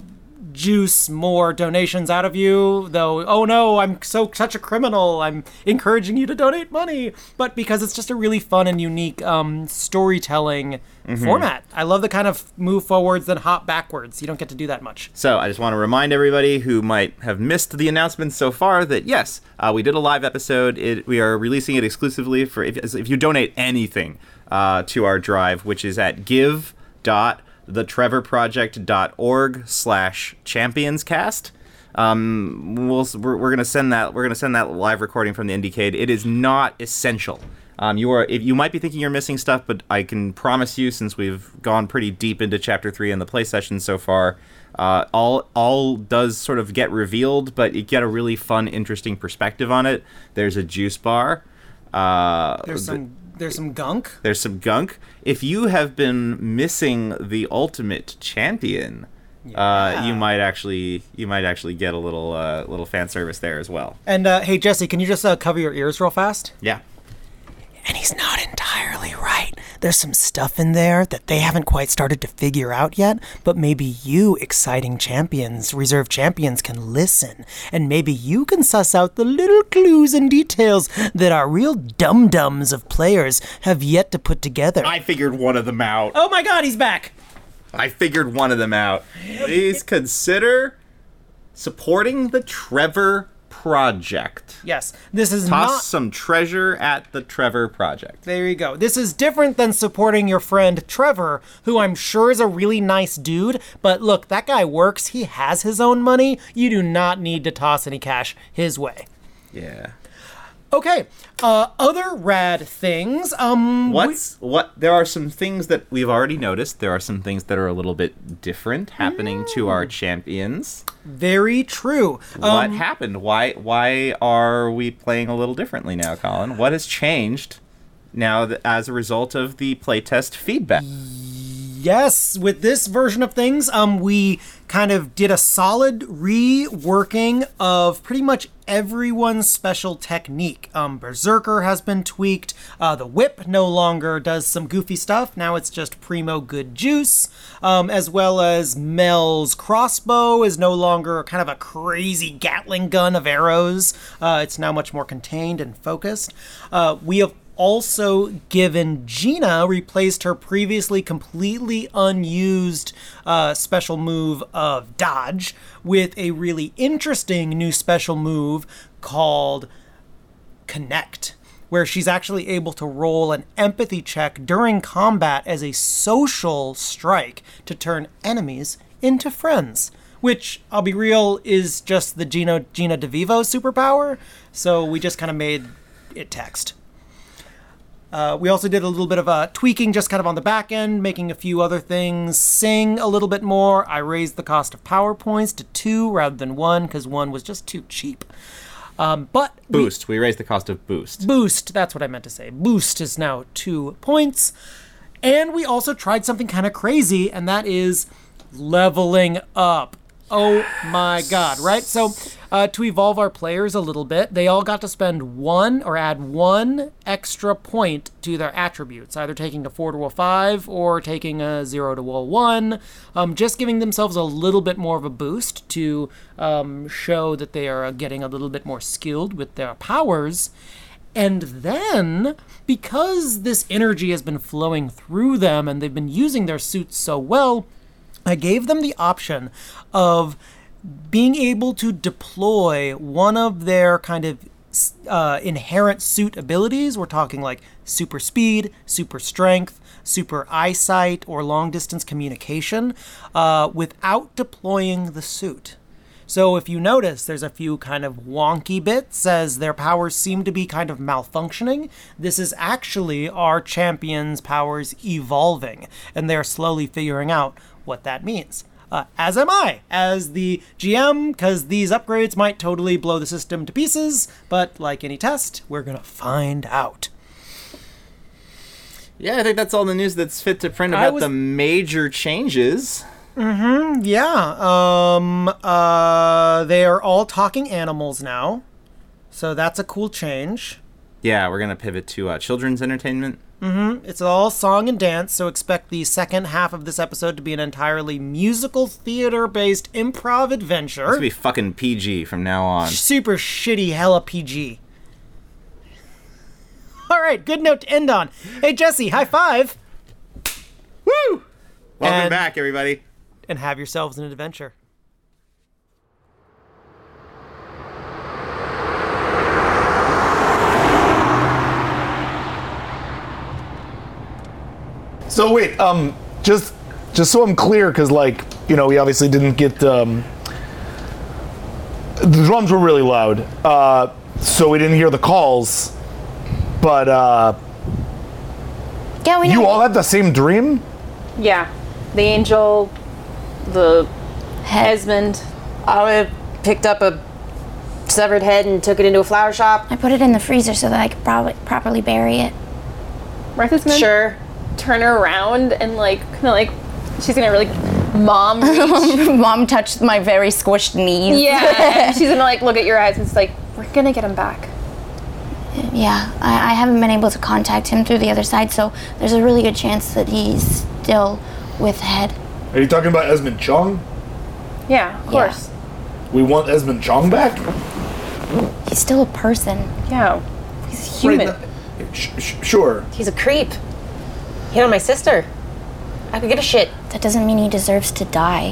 juice more donations out of you though oh no i'm so such a criminal i'm encouraging you to donate money but because it's just a really fun and unique um, storytelling Mhm. format i love the kind of move forwards then hop backwards you don't get to do that much So I just want to remind everybody who might have missed the announcements so far that yes, uh, we did a live episode. It, we are releasing it exclusively for if, if you donate anything uh, to our drive, which is at give.thetrevorproject.org slash championscast. Um, we'll, we're, we're gonna send that. We're gonna send that live recording from the Indiecade. It is not essential. Um, you are. If you might be thinking you're missing stuff, but I can promise you, since we've gone pretty deep into chapter three in the play session so far, uh, all all does sort of get revealed, but you get a really fun, interesting perspective on it. There's a juice bar. Uh, There's th- some There's some gunk. There's some gunk. If you have been missing the ultimate champion, uh, you might actually you might actually get a little uh, little fan service there as well. And uh, hey, Jesse, can you just uh, cover your ears real fast? Yeah. And he's not entirely right. There's some stuff in there that they haven't quite started to figure out yet, but maybe you, exciting champions, reserve champions, can listen. And maybe you can suss out the little clues and details that our real dum dums of players have yet to put together. I figured one of them out. Oh my god, he's back! I figured one of them out. Please consider supporting the Trevor Project. Yes, this is Toss not. some treasure at the Trevor Project. There you go. This is different than supporting your friend Trevor, who I'm sure is a really nice dude. But look, that guy works. He has his own money. You do not need to toss any cash his way. Yeah. Okay. Uh, other rad things. Um, we- What's what? There are some things that we've already noticed. There are some things that are a little bit different happening to our champions. very true. what Um, happened? Why why are we playing a little differently now, Colin? What has changed now that, as a result of the playtest feedback? Yes, with this version of things, um, we kind of did a solid reworking of pretty much everyone's special technique. Um, Berserker has been tweaked. Uh, the whip no longer does some goofy stuff. Now it's just primo good juice. Um, as well as Mel's crossbow is no longer kind of a crazy Gatling gun of arrows. Uh, it's now much more contained and focused. Uh, we have also given Gina replaced her previously completely unused uh, special move of dodge with a really interesting new special move called connect where she's actually able to roll an empathy check during combat as a social strike to turn enemies into friends which I'll be real is just the Gina Gina DeVivo superpower. So we just kind of made it text uh, we also did a little bit of uh, tweaking just kind of on the back end, making a few other things sing a little bit more. I raised the cost of PowerPoints to two rather than one because one was just too cheap. Um, but Boost. We raised the cost of boost. Boost, that's what I meant to say. Boost is now two points. And we also tried something kind of crazy, and that is leveling up. Oh my god, right? So, uh, to evolve our players a little bit, they all got to spend one or add one extra point to their attributes, either taking a 4 to a 5 or taking a 0 to a 1, um, just giving themselves a little bit more of a boost to um, show that they are getting a little bit more skilled with their powers. And then, because this energy has been flowing through them and they've been using their suits so well, I gave them the option of being able to deploy one of their kind of uh, inherent suit abilities. We're talking like super speed, super strength, super eyesight, or long distance communication uh, without deploying the suit. So if you notice, there's a few kind of wonky bits as their powers seem to be kind of malfunctioning. This is actually our champion's powers evolving, and they're slowly figuring out what that means. Uh, as am I, as the GM, because these upgrades might totally blow the system to pieces, but like any test, we're gonna find out. Yeah, I think that's all the news that's fit to print about was- the major changes. Mm-hmm. Yeah. Um. Uh. They are all talking animals now, so that's a cool change. Yeah, we're gonna pivot to uh, children's entertainment. Mm-hmm. It's all song and dance, so expect the second half of this episode to be an entirely musical theater-based improv adventure. It's gonna be fucking PG from now on. Super shitty, hella PG. All right, good note to end on. Hey Jesse, high five. Woo! Welcome And- back, everybody. And have yourselves an adventure. So wait, um, just just so I'm clear, because like you know, we obviously didn't get um, the drums were really loud, uh, so we didn't hear the calls. But uh, Yeah, we you all had the same dream. Yeah. The angel, the Esmond. I picked up a severed head and took it into a flower shop. I put it in the freezer so that I could probably properly bury it. Martha's gonna Sure. Turn her around and like kind of like she's gonna really mom (laughs) Mom touched my very squished knees. yeah and (laughs) she's gonna like look at your eyes and it's like we're gonna get him back Yeah, I, I haven't been able to contact him through the other side, so there's a really good chance that he's still with Head. Are you talking about Esmond Chong? yeah of course We want Esmond Chong back? He's still a person. yeah he's human Right, sh- sh- sure. He's a creep. Hit on my sister. I could give a shit. That doesn't mean he deserves to die.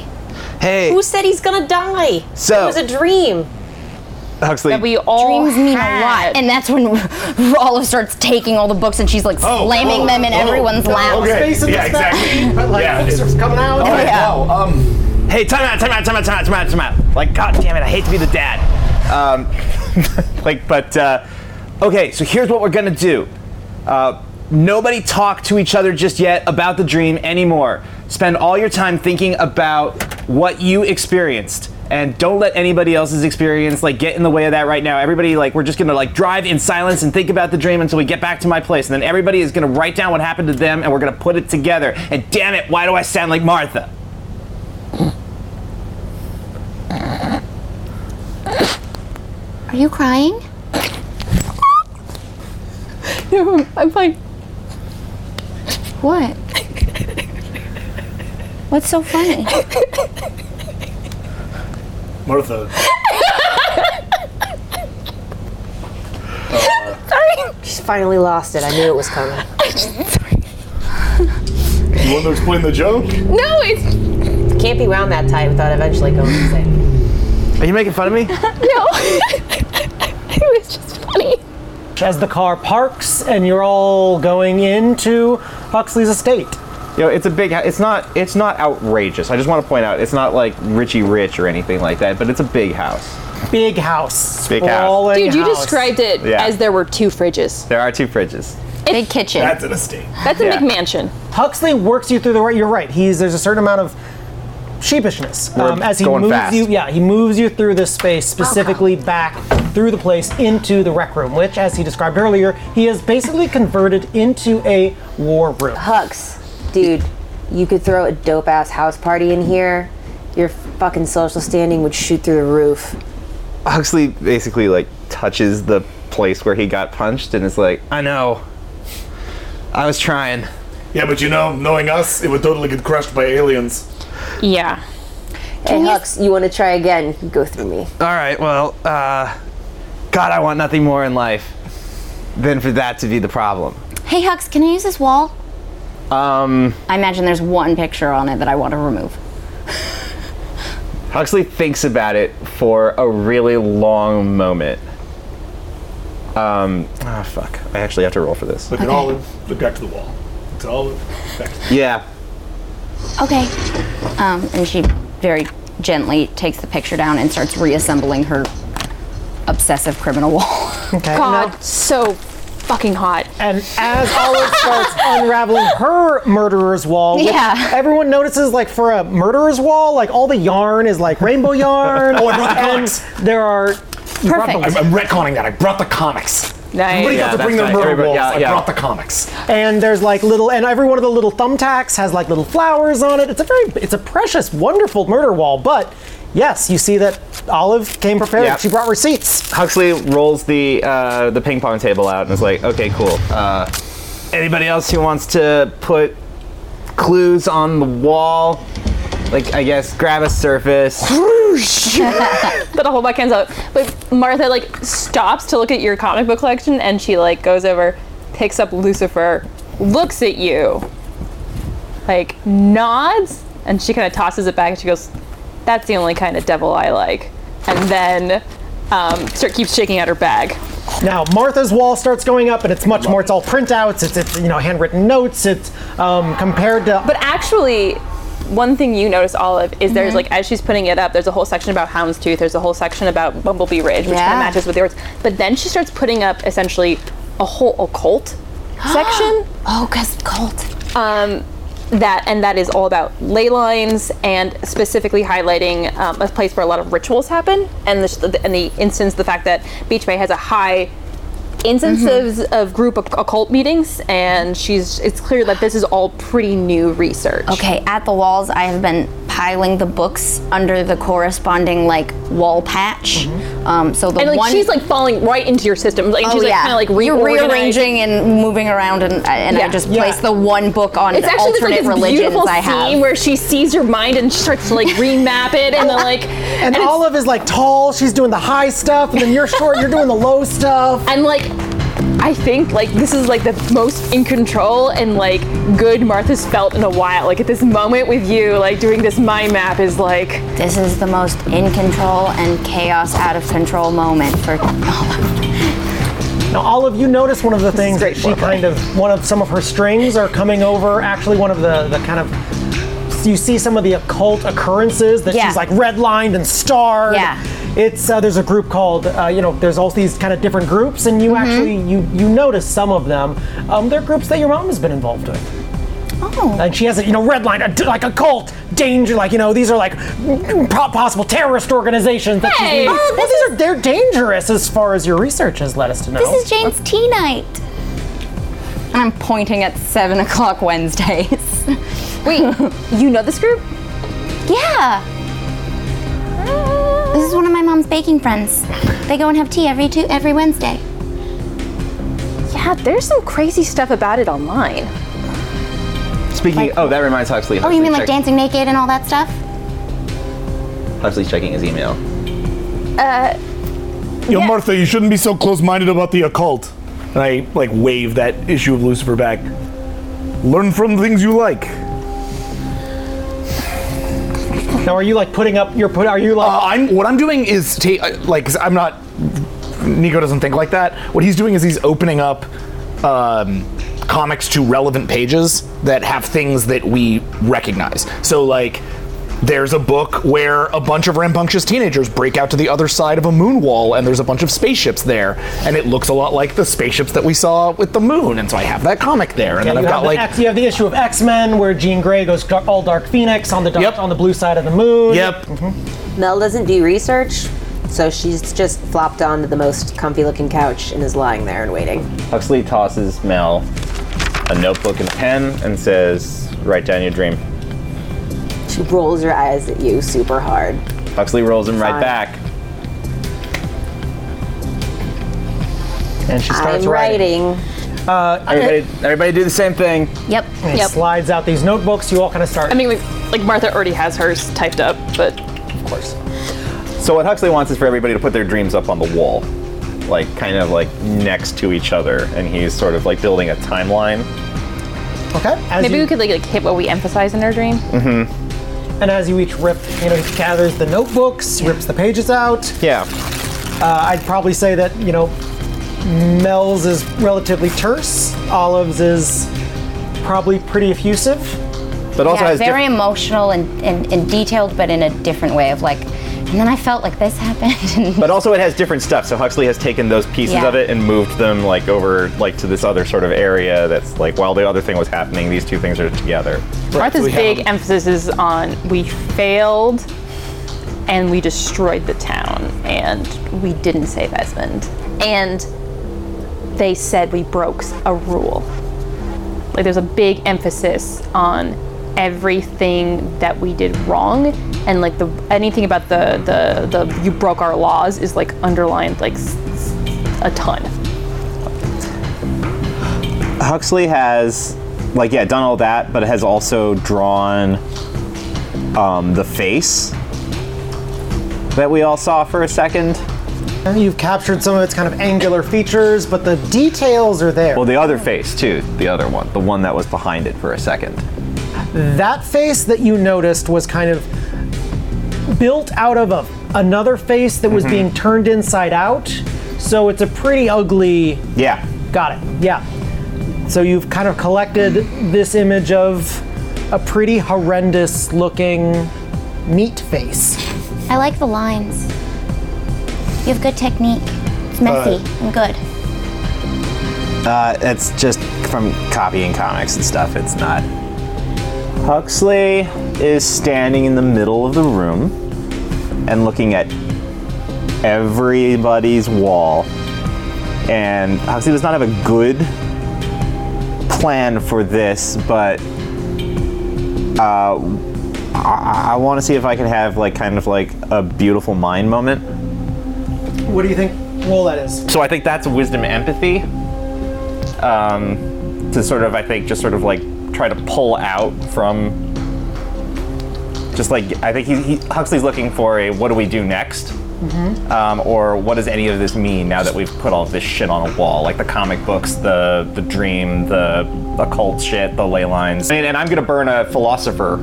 Hey, Who said he's gonna die? So- it was a dream. Huxley. that we all Dreams mean a lot. And that's when (laughs) Olive starts taking all the books and she's like Oh, slamming oh, them in oh, everyone's oh, lap. Okay. Yeah, exactly. But (laughs) like yeah, books it's- coming out. All right, yeah. wow, um, Hey, time out, time out, time out, time out, time out, time out. Like, god damn it, I hate to be the dad. Um, (laughs) like, but, uh, okay, so here's what we're gonna do. Uh, nobody talk to each other just yet about the dream anymore. Spend all your time thinking about what you experienced. And don't let anybody else's experience like get in the way of that right now. Everybody like we're just gonna like drive in silence and think about the dream until we get back to my place. And then everybody is gonna write down what happened to them and we're gonna put it together. And damn it, why do I sound like Martha? Are you crying? (laughs) no i'm fine What? What's so funny? Martha. (laughs) She's finally lost it. I knew it was coming. You want to explain the joke? no it's it Can't be wound that tight without eventually going insane. Are you making fun of me? (laughs) no (laughs) it was just funny As the car parks and you're all going into Huxley's estate. You know, it's a big. hou- It's not. It's not outrageous. I just want to point out, it's not like Richie Rich or anything like that. But it's a big house. Big house. Big house. dude you house. described it Yeah. as there were two fridges There are two fridges. Big kitchen. That's an estate. that's a Yeah. mcmansion Huxley works you through the right. You're right. He's there's a certain amount of sheepishness We're um, as he going moves fast. you. Yeah, he moves you through this space specifically back through the place into the rec room, which, as he described earlier, he has basically converted into a war room. Hux, dude, you could throw a dope ass house party in here. Your fucking social standing would shoot through the roof. Huxley basically like touches the place where he got punched and is like, I know. I was trying. Yeah, but you know, knowing us, it would totally get crushed by aliens. yeah Hey, Hux, you want to try again? Go through me. All right. Well, uh, God, I want nothing more in life than for that to be the problem. Hey Hux, can I use this wall? Um, I imagine there's one picture on it that I want to remove. Huxley thinks about it for a really long moment. Um, ah, fuck. I actually have to roll for this. Look at Olive. Look back to the wall. Look at Olive. Back to Yeah. Okay. Um, and she very gently takes the picture down and starts reassembling her obsessive criminal wall. (laughs) Okay. god now- so fucking hot And as Olive starts (laughs) unraveling her murderer's wall, which Yeah. everyone notices, like for a murderer's wall, like all the yarn is like rainbow yarn. (laughs) Oh, I brought the comics. there are. Perfect. The, I'm, I'm retconning that. I brought the comics. nice Everybody Yeah, got to bring their right. murder Everybody- walls. yeah, I brought the comics. and there's like little and every one of the little thumbtacks has like little flowers on it it's a very it's a precious wonderful murder wall but yes you see that olive came prepared Yeah. she brought receipts Huxley rolls the uh, the ping pong table out and is like, okay, cool. Uh, anybody else who wants to put clues on the wall? Like, I guess grab a surface. (laughs) put a whole buck hands up. But Martha like stops to look at your comic book collection and she like goes over, picks up Lucifer, looks at you, like nods, and she kind of tosses it back and she goes, "That's the only kind of devil I like." And then um, start keeps shaking out her bag. now martha's wall starts going up and it's much more it's all printouts it's, it's you know handwritten notes it's um, compared to But actually, one thing you notice, Olive, is there's like as she's putting it up, there's a whole section about Houndstooth. There's a whole section about Bumblebee Ridge, which kind of matches with yours. But then she starts putting up essentially a whole occult (gasps) section. Oh, cause cult. Um, that and that is all about ley lines and specifically highlighting um, a place where a lot of rituals happen. And the, and the instance the fact that Beach Bay has a high instances of group occult meetings, and she's. It's clear that this is all pretty new research. Okay, at the walls, I have been piling the books under the corresponding like wall patch. Um, so the and like one she's like falling right into your system. Like oh, she's like yeah. kind of like You're rearranging and moving around, and, and I just Yeah. place the one book on It's actually this, like, this religions beautiful I have. scene where she sees your mind and she starts to like remap it, and then (laughs) like And, it's- Olive is like tall, she's doing the high stuff, and then you're short, you're doing the low stuff. And like, I think like this is like the most in control and like good Martha's felt in a while. Like at this moment with you, like doing this mind map is like This is the most in control and chaos out of control moment for (laughs) Now, all of you notice one of the things that she kind of, one of some of her strings are coming over. Actually, one of the the kind of, you see some of the occult occurrences that Yeah. she's like redlined and starred. Yeah. It's uh, there's a group called uh, you know there's all these kind of different groups and you Mm-hmm. actually you you notice some of them. Um, they're groups that your mom has been involved with. Oh. And she has it, you know, redlined uh, like a cult, danger, like you know, these are like possible terrorist organizations. That she's Hey! leading. Oh, well, these are they're dangerous as far as your research has led us to know. This is Jane's tea night. And I'm pointing at seven o'clock Wednesdays. (laughs) Wait, you know this group? Yeah. This is one of my mom's baking friends. They go and have tea every two every Wednesday. yeah, there's some crazy stuff about it online. Speaking, oh, that reminds Huxley. Oh, you mean Huxley like dancing naked and all that stuff? Huxley's checking his email. Uh, Yo, Martha, you shouldn't be so close-minded about the occult. And I like wave that issue of Lucifer back. Learn from things you like. Now, are you like putting up your put? Are you like? Uh, I'm what I'm doing is ta- uh, like 'cause I'm not. Nico doesn't think like that. What he's doing is he's opening up um, comics to relevant pages that have things that we recognize. So like. There's a book where a bunch of rambunctious teenagers break out to the other side of a moon wall, and there's a bunch of spaceships there, and it looks a lot like the spaceships that we saw with the moon. And so I have that comic there, and Yeah, then I've got the like X, you have the issue of X Men where Jean Grey goes dar- all Dark Phoenix on the dark, on the blue side of the moon. Yep. Mm-hmm. Mel doesn't do research, so she's just flopped onto the most comfy looking couch and is lying there and waiting. Huxley tosses Mel a notebook and pen and says, "Write down your dream." She rolls her eyes at you super hard. Huxley rolls him right Fine. back. And she starts I'm writing. Uh, Everybody, everybody do the same thing. Yep. and Yep. slides out these notebooks. You all kind of start. I mean, like, like Martha already has hers typed up, but of course. So what Huxley wants is for everybody to put their dreams up on the wall, like kind of like next to each other, and he's sort of like building a timeline. Okay. As maybe you, we could like, like hit what we emphasize in our dream. And as you each rip, you know, each gathers the notebooks, rips the pages out. Yeah. Uh, I'd probably say that you know, Mel's is relatively terse. Olive's is probably pretty effusive. But also yeah, has very diff- emotional and, and, and detailed, but in a different way of like. And then I felt like this (laughs) happened. But also it has different stuff. So Huxley has taken those pieces Yeah. of it and moved them like over like to this other sort of area that's like while the other thing was happening, these two things are together. Martha's big emphasis is on we failed and we destroyed the town and we didn't save Esmond. And they said we broke a rule. Like there's a big emphasis on everything that we did wrong and like the anything about the the, the you broke our laws is like underlined like s- s- a ton. Huxley has like yeah done all that, but has also drawn um, the face that we all saw for a second. You've captured some of its kind of angular features, but the details are there. Well, the other face too, the other one, the one that was behind it for a second. That face that you noticed was kind of built out of a, another face that was Mhm. being turned inside out. So it's a pretty ugly. Yeah. Got it. Yeah. So you've kind of collected this image of a pretty horrendous looking meat face. I like the lines. You have good technique. It's messy and good. Uh, it's just from copying comics and stuff. It's not. Huxley is standing in the middle of the room and looking at everybody's wall And Huxley does not have a good plan for this, but uh, I, I want to see if I can have like kind of like a beautiful mind moment. What do you think roll that is? So I think that's wisdom empathy. Um, to sort of, I think, just sort of like try to pull out from. Just like I think he, he Huxley's looking for a what do we do next, Mm-hmm. um, or what does any of this mean now that we've put all this shit on a wall, like the comic books, the the dream, the occult shit, the ley lines. And, and I'm gonna burn a philosopher,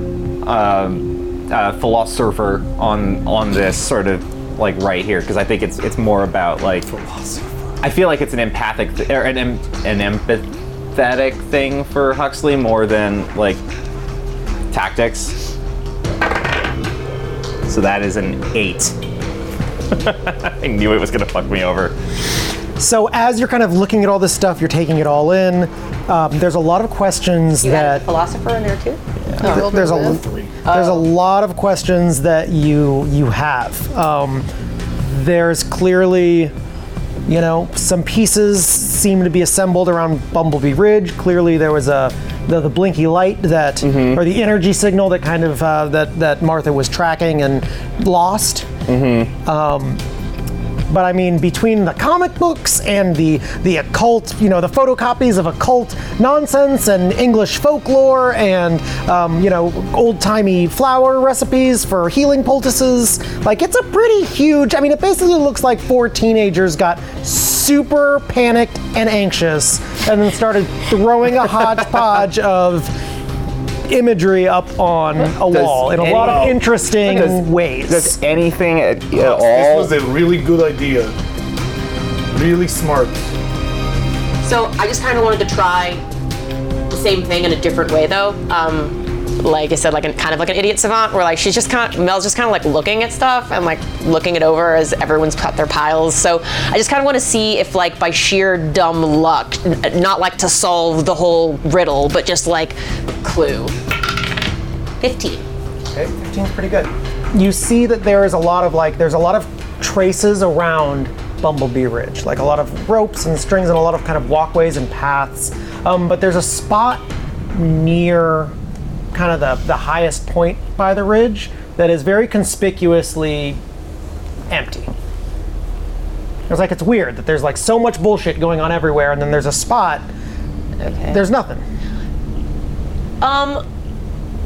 um, uh, philosopher on on this sort of like right here because I think it's it's more about like I feel like it's an empathic th- or an an empathetic thing for Huxley more than like tactics. So that is an eight. (laughs) I knew it was gonna fuck me over. So as you're kind of looking at all this stuff, you're taking it all in. Um, there's a lot of questions You had a that philosopher in there too? Th- there's a there's a lot of questions that you you have. Um, there's clearly, you know, some pieces seem to be assembled around Bumblebee Ridge. Clearly, there was a the, the blinky light that or the energy signal that kind of uh, that that Martha was tracking and lost. Um, but I mean, between the comic books and the the occult, you know, the photocopies of occult nonsense and English folklore and um, you know old timey flower recipes for healing poultices, like it's a pretty huge. I mean, it basically looks like four teenagers got super panicked and anxious, and then started throwing a (laughs) hodgepodge of imagery up on a wall in a lot of interesting Does- ways. Does anything at, at This all? was a really good idea. Really smart. So I just kind of wanted to try the same thing in a different way, though. Um, like I said, like an, kind of like an idiot savant, where like she's just kind of Mel's just kind of like looking at stuff and like looking it over as everyone's cut their piles. So I just kind of want to see if like by sheer dumb luck, n- not like to solve the whole riddle, but just like clue. Fifteen. Okay, 15's pretty good. You see that there is a lot of like there's a lot of traces around Bumblebee Ridge, like a lot of ropes and strings and a lot of kind of walkways and paths. Um, but there's a spot near kind of the, the highest point by the ridge that is very conspicuously empty. It's like it's weird that there's like so much bullshit going on everywhere, and then there's a spot. Okay. There's nothing. Um,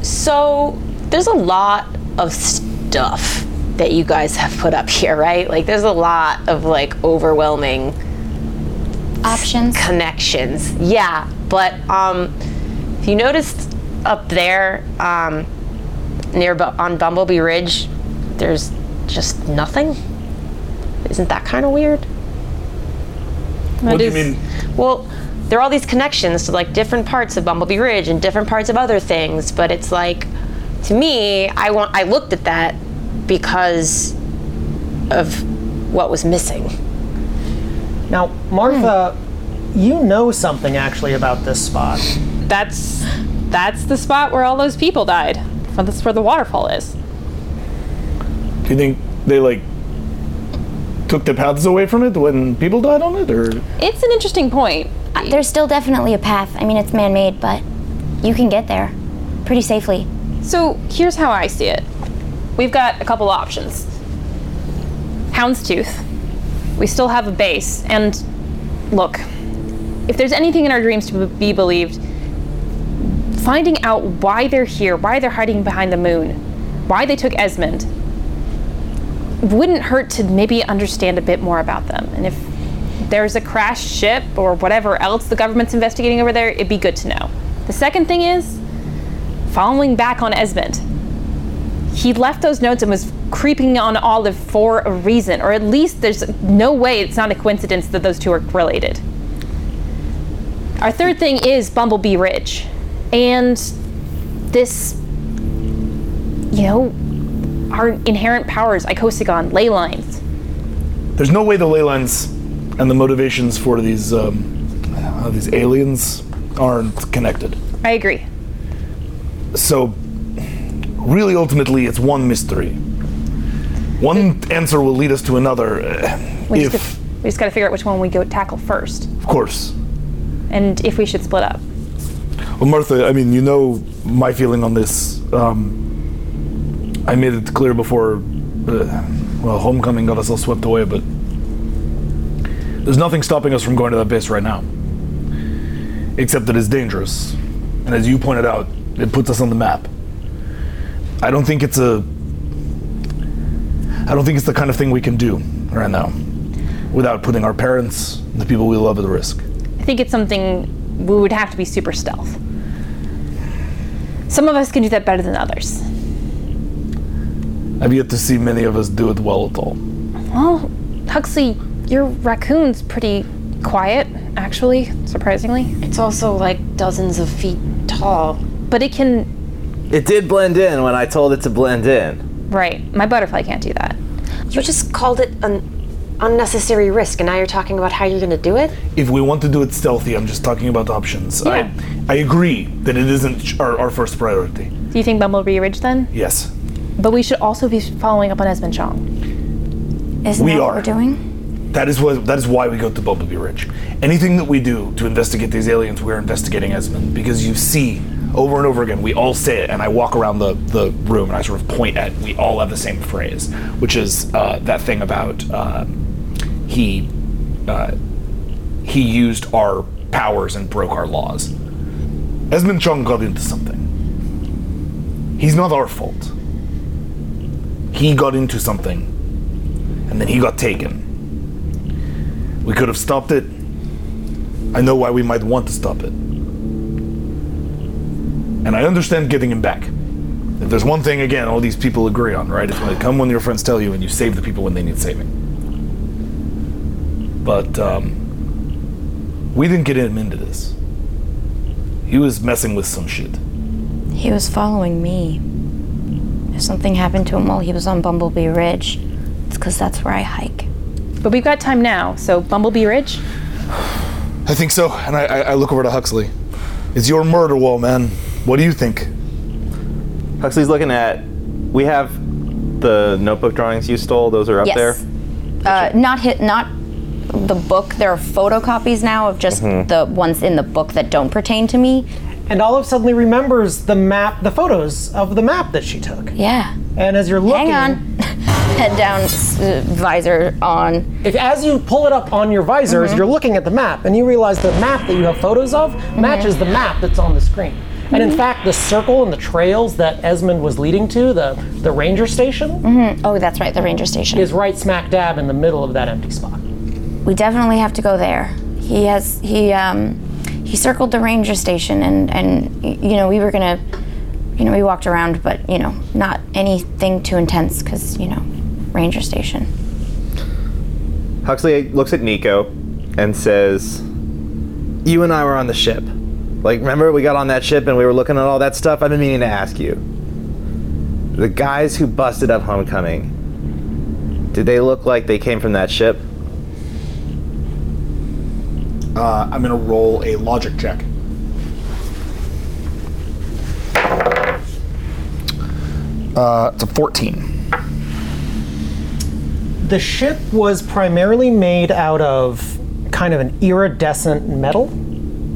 so there's a lot of stuff that you guys have put up here, right? Like there's a lot of like overwhelming options, connections. Yeah, but um, if you noticed up there, um, near on Bumblebee Ridge, there's just nothing. Isn't that kind of weird? What do you mean? Well, there are all these connections to like different parts of Bumblebee Ridge and different parts of other things, but it's like to me, I want I looked at that because of what was missing. Now, Martha, you know something actually about this spot. That's that's the spot where all those people died. That's where the waterfall is. Do you think they like took the paths away from it when people died on it, or It's an interesting point. Uh, There's still definitely a path. I mean, it's man made, but you can get there pretty safely. So here's how I see it. We've got a couple options. Houndstooth. We still have a base, and look, if there's anything in our dreams to be believed, finding out why they're here, why they're hiding behind the moon, why they took Esmond, wouldn't hurt to maybe understand a bit more about them. And if there's a crashed ship or whatever else the government's investigating over there, it'd be good to know. The second thing is following back on Esmond. He left those notes and was creeping on Olive for a reason, or at least there's no way it's not a coincidence that those two are related. Our third thing is Bumblebee Ridge. And this, you know, our inherent powers, Icosigon, ley lines. there's no way the ley lines and the motivations for these um, uh, these aliens aren't connected. I agree. So, really, ultimately, it's one mystery. One answer will lead us to another. We just If We just got to figure out which one we go tackle first, Of course. and if we should split up. Well, Martha, I mean, you know my feeling on this. Um, I made it clear before, uh, well, homecoming got us all swept away, but there's nothing stopping us from going to that base right now. Except that it's dangerous. And as you pointed out, it puts us on the map. I don't think it's a. I don't think it's the kind of thing we can do right now without putting our parents, and the people we love, at risk. I think it's something we would have to be super stealth. Some of us can do that better than others. I've yet to see many of us do it well at all. Well, Huxley, your raccoon's pretty quiet, actually, surprisingly. It's also like dozens of feet tall. But it can. It did blend in when I told it to blend in. Right. My butterfly can't do that. You just called it an unnecessary risk, and now you're talking about how you're going to do it? If we want to do it stealthy, I'm just talking about options. I, I agree that it isn't our, our first priority. Do you think Bumblebee Ridge then? Yes. But we should also be following up on Esmond Chong. Isn't We that what are. we're doing? That is what that is why we go to Bumblebee Ridge. Anything that we do to investigate these aliens, we're investigating Esmond because you see over and over again. We all say it, and I walk around the, the room and I sort of point at. We all have the same phrase, which is uh, that thing about uh, he uh, he used our powers and broke our laws. Esmond Chong got into something. He's not our fault. He got into something, and then he got taken. We could have stopped it. I know why we might want to stop it. And I understand getting him back. If there's one thing, again, all these people agree on, right? It's when come when your friends tell you and you save the people when they need saving. But um, we didn't get him into this. He was messing with some shit. He was following me. If something happened to him while he was on Bumblebee Ridge, it's because that's where I hike. But we've got time now, so Bumblebee Ridge? (sighs) I think so. And I, I, I look over to Huxley. It's your murder wall, man. What do you think? Huxley's looking at. We have the notebook drawings you stole. Those are up Yes. there. Uh, not hit, not the book. There are photocopies now of just Mhm. the ones in the book that don't pertain to me. And Olive suddenly remembers the map, the photos of the map that she took. Yeah. And as you're looking, Hang on. (laughs) Head down, uh, visor on. If as you pull it up on your visor, as Mhm. you're looking at the map, and you realize the map that you have photos of matches the map that's on the screen. And in Mhm. fact, the circle and the trails that Esmond was leading to, the the ranger station, Mhm. Oh, that's right, the ranger station. is right smack dab in the middle of that empty spot. We definitely have to go there. He has he um he circled the ranger station and and you know we were gonna you know we walked around but you know not anything too intense because you know ranger station. Huxley looks at Nico and says, You and I were on the ship. Like, remember we got on that ship and we were looking at all that stuff? I've been meaning to ask you. The guys who busted up Homecoming, did they look like they came from that ship? Uh, I'm gonna roll a logic check. Uh, it's a 14. The ship was primarily made out of kind of an iridescent metal.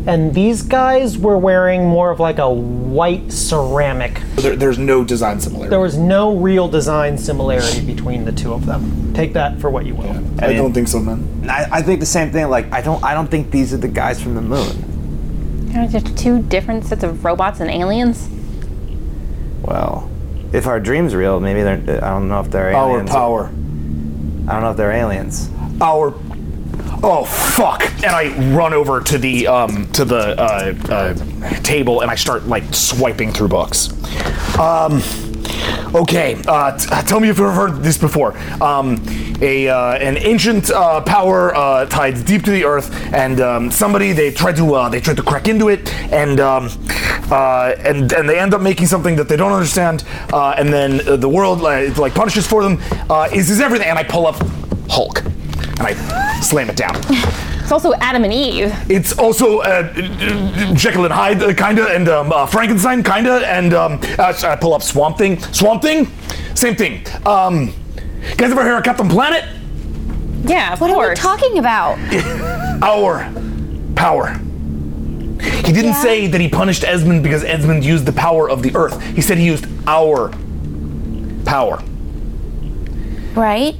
And these guys were wearing more of like a white ceramic. There, there's no design similarity. There was no real design similarity between the two of them. Take that for what you will. I don't think so, man. I, I think the same thing. Like, I don't, I don't think these are the guys from the moon. Are there two different sets of robots and aliens? Well, if our dream's real, maybe they're. I don't know if they're Our aliens. power. I don't know if they're aliens. Our oh fuck! And I run over to the um to the uh, uh, table and I start like swiping through books. Um, okay, uh, t- tell me if you've heard this before. Um, a uh, an ancient uh, power uh, tied deep to the earth, and um, somebody they tried to uh, they tried to crack into it, and um, uh, and and they end up making something that they don't understand, uh, and then uh, the world like, punishes for them. Uh, is is everything? And I pull up Hulk, and I slam it down. It's also Adam and Eve. It's also uh, Jekyll and Hyde, uh, kinda, and um, uh, Frankenstein, kinda, and um, uh, I pull up Swamp Thing. Swamp Thing, same thing. Um, guys ever hear of Captain Planet? Yeah, of what course. are we talking about? (laughs) Our power. He didn't Yeah. say that he punished Esmond because Esmond used the power of the earth. He said he used our power. Right?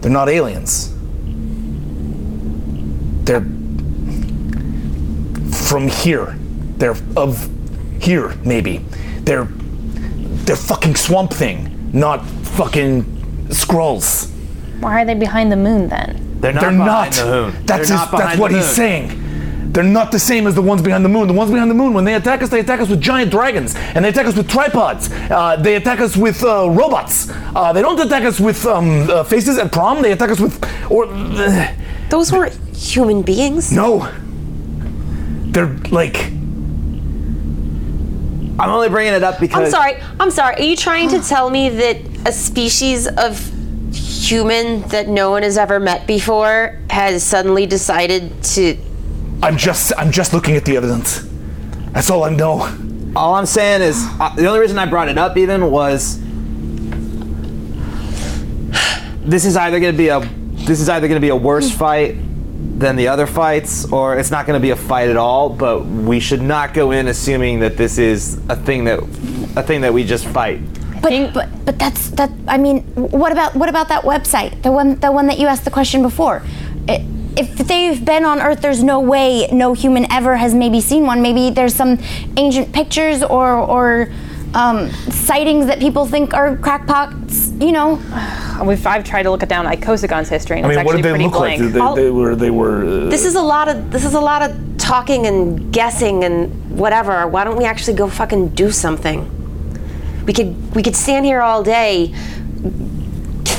They're not aliens. They're from here. They're of here, maybe. They're they're fucking swamp thing, not fucking Skrulls. Why are they behind the moon then? They're not They're behind not. the moon. That's They're his, not that's what he's moon. saying. They're not the same as the ones behind the moon. The ones behind the moon, when they attack us, they attack us with giant dragons, and they attack us with tripods. Uh, they attack us with uh, robots. Uh, they don't attack us with um, uh, faces at prom. They attack us with or. Uh, Those were human beings. no. They're like. I'm only bringing it up because I'm sorry. I'm sorry. Are you trying to tell me that a species of human that no one has ever met before has suddenly decided to? I'm just. I'm just looking at the evidence. That's all I know. All I'm saying is uh, the only reason I brought it up even was this is either going to be a this is either going to be a worse fight than the other fights or it's not going to be a fight at all but we should not go in assuming that this is a thing that a thing that we just fight But, but but that's that. I mean, what about what about that website? The one the one that you asked the question before. I- if they've been on Earth, there's no way no human ever has maybe seen one. Maybe there's some ancient pictures or or um, sightings that people think are crackpots. You know, (sighs) We've, I've tried to look it down Icosagon's history, and I mean, it's what actually did they pretty look blank. like? They, I'll- they were. They were. Uh, This is a lot of. This is a lot of talking and guessing and whatever. Why don't we actually go fucking do something? We could. We could stand here all day,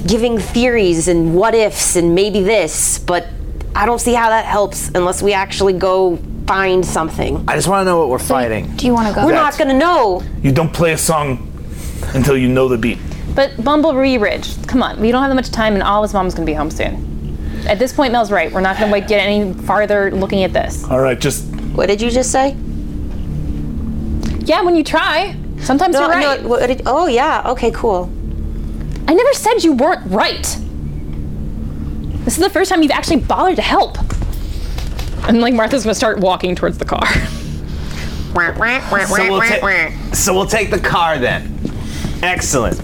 giving theories and what ifs and maybe this, but I don't see how that helps unless we actually go find something. I just want to know what we're fighting do you want to go? We're not gonna know. you don't play a song until you know the beat. But Bumblebee Ridge, come on, we don't have that much time, and Olive's mom's gonna be home soon. At this point, Mel's right. We're not gonna wait get any farther looking at this. All right, just What did you just say? Yeah, when you try, sometimes No, you're right. no. What did, oh yeah. Okay. Cool. I never said you weren't right. This is the first time you've actually bothered to help. And like Martha's gonna start walking towards the car. (laughs) so we'll, ta- so we'll take the car then excellent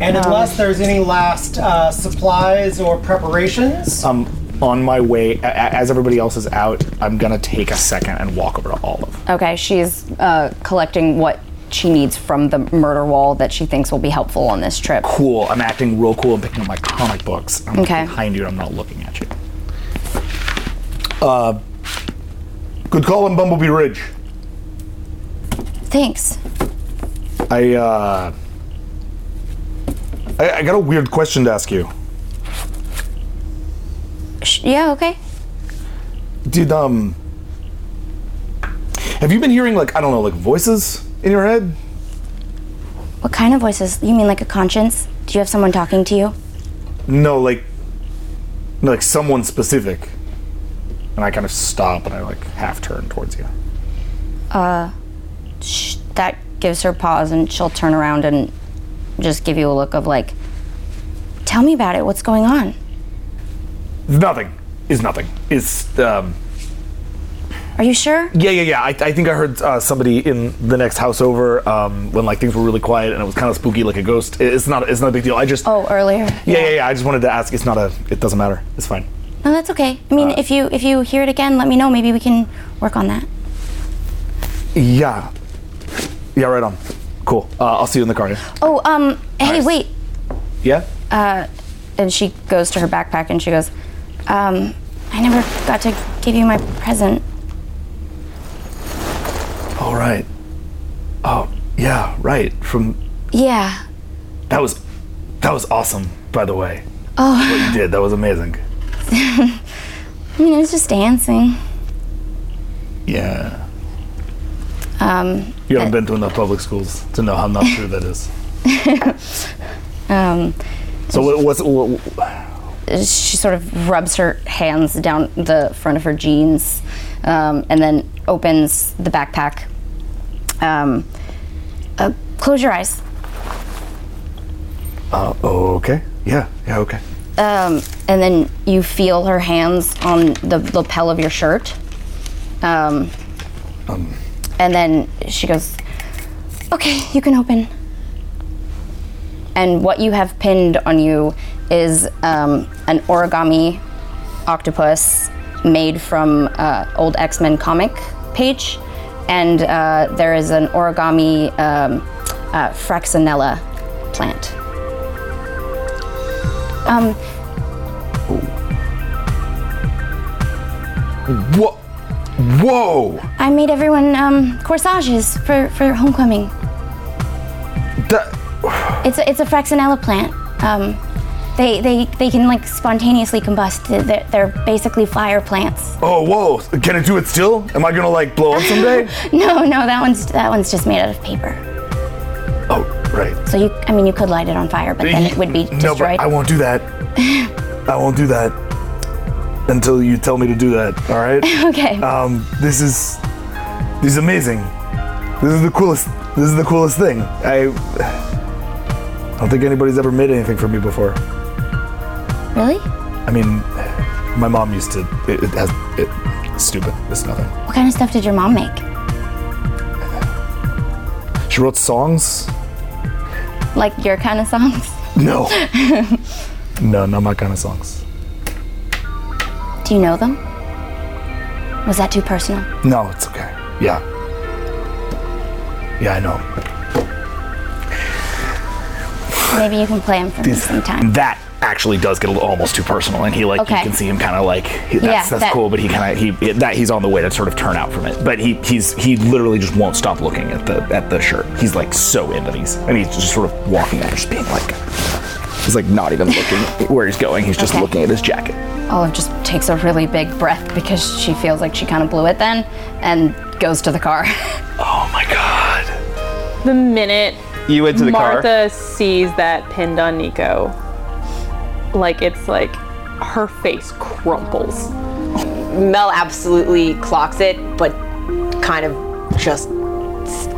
And unless there's any last uh, supplies or preparations, Um, on my way, a- a- as everybody else is out, I'm gonna take a second and walk over to Olive. Okay, she's uh, collecting what she needs from the murder wall that she thinks will be helpful on this trip. Cool. I'm acting real cool and picking up my comic books. I'm Okay. behind you. I'm not looking at you. uh, good call on Bumblebee Ridge. Thanks. I uh, I, I got a weird question to ask you. Sh- yeah. Okay. Did um, have you been hearing like I don't know like voices in your head? What kind of voices? You mean like a conscience? Do you have someone talking to you? No, like like someone specific. And I kind of stop and I like half turn towards you. Uh, sh- that gives her pause, and she'll turn around and just give you a look of like, Tell me about it. What's going on? Nothing is nothing. It's um. Are you sure? Yeah, yeah, yeah. I, I think I heard uh, somebody in the next house over um, when like things were really quiet and it was kind of spooky, like a ghost. It's not. It's not a big deal. I just. Oh, earlier. Yeah, yeah, yeah. I just wanted to ask. It's not a. It doesn't matter. It's fine. No, that's okay. I mean, Uh, if you if you hear it again, let me know. Maybe we can work on that. Yeah. Yeah. Right on. Cool. Uh, I'll see you in the car. Yeah. Oh, um, hey, Nice. wait. Yeah. uh, and she goes to her backpack and she goes, um, I never got to give you my present. All right. Oh, yeah. Right. From Yeah. that was that was awesome. By the way, Oh, what you did that was amazing. (laughs) I mean, it was just dancing. Yeah. Um, You haven't been to enough public schools to know how not true that is. (laughs) Um, So what, what's what, she sort of rubs her hands down the front of her jeans um, and then opens the backpack. Um, uh, close your eyes. Uh, okay. Yeah. Yeah. Okay. um, and then you feel her hands on the lapel of your shirt. Um, Um, and then she goes, Okay, you can open. And what you have pinned on you is um, an origami octopus made from uh, old X Men comic page. And uh, there is an origami um, uh, Fraxinella plant. Um, Whoa! Whoa! I made everyone um, corsages for, for homecoming. That, It's a, it's a Fraxinella plant. Um, they, they, they can like spontaneously combust. They're, they're basically fire plants. oh, whoa! Can it do it still? Am I gonna like blow up someday? (laughs) No, no, that one's that one's just made out of paper. oh, right. So you, I mean, you could light it on fire, but then it would be No, destroyed. but I won't do that. (laughs) I won't do that until you tell me to do that. All right? (laughs) Okay. Um, this is this is amazing. This is the coolest. This is the coolest thing. I I don't think anybody's ever made anything for me before. Really? I mean, my mom used to. It, it has. It, it's stupid. It's nothing. What kind of stuff did your mom make? She wrote songs. Like your kind of songs? No. (laughs) no, not my kind of songs. Do you know them? Was that too personal? No, it's okay. Yeah. Yeah, I know. Maybe you can play him for me sometime. That actually does get a little, almost too personal, and he like Okay. you can see him kind of like he- that's, Yeah, that's that- cool, but he kind of he that he's on the way to sort of turn out from it. But he he's he literally just won't stop looking at the at the shirt. He's like so into these, and he's just sort of walking up, just being like he's like not even looking where he's going. He's just Okay. looking at his jacket. Oh, Olive just takes a really big breath because she feels like she kind of blew it then and goes to the car. (laughs) Oh my god. The minute You went to the car? Martha sees that pinned on Nico, like it's like her face crumples. Mel absolutely clocks it, but kind of just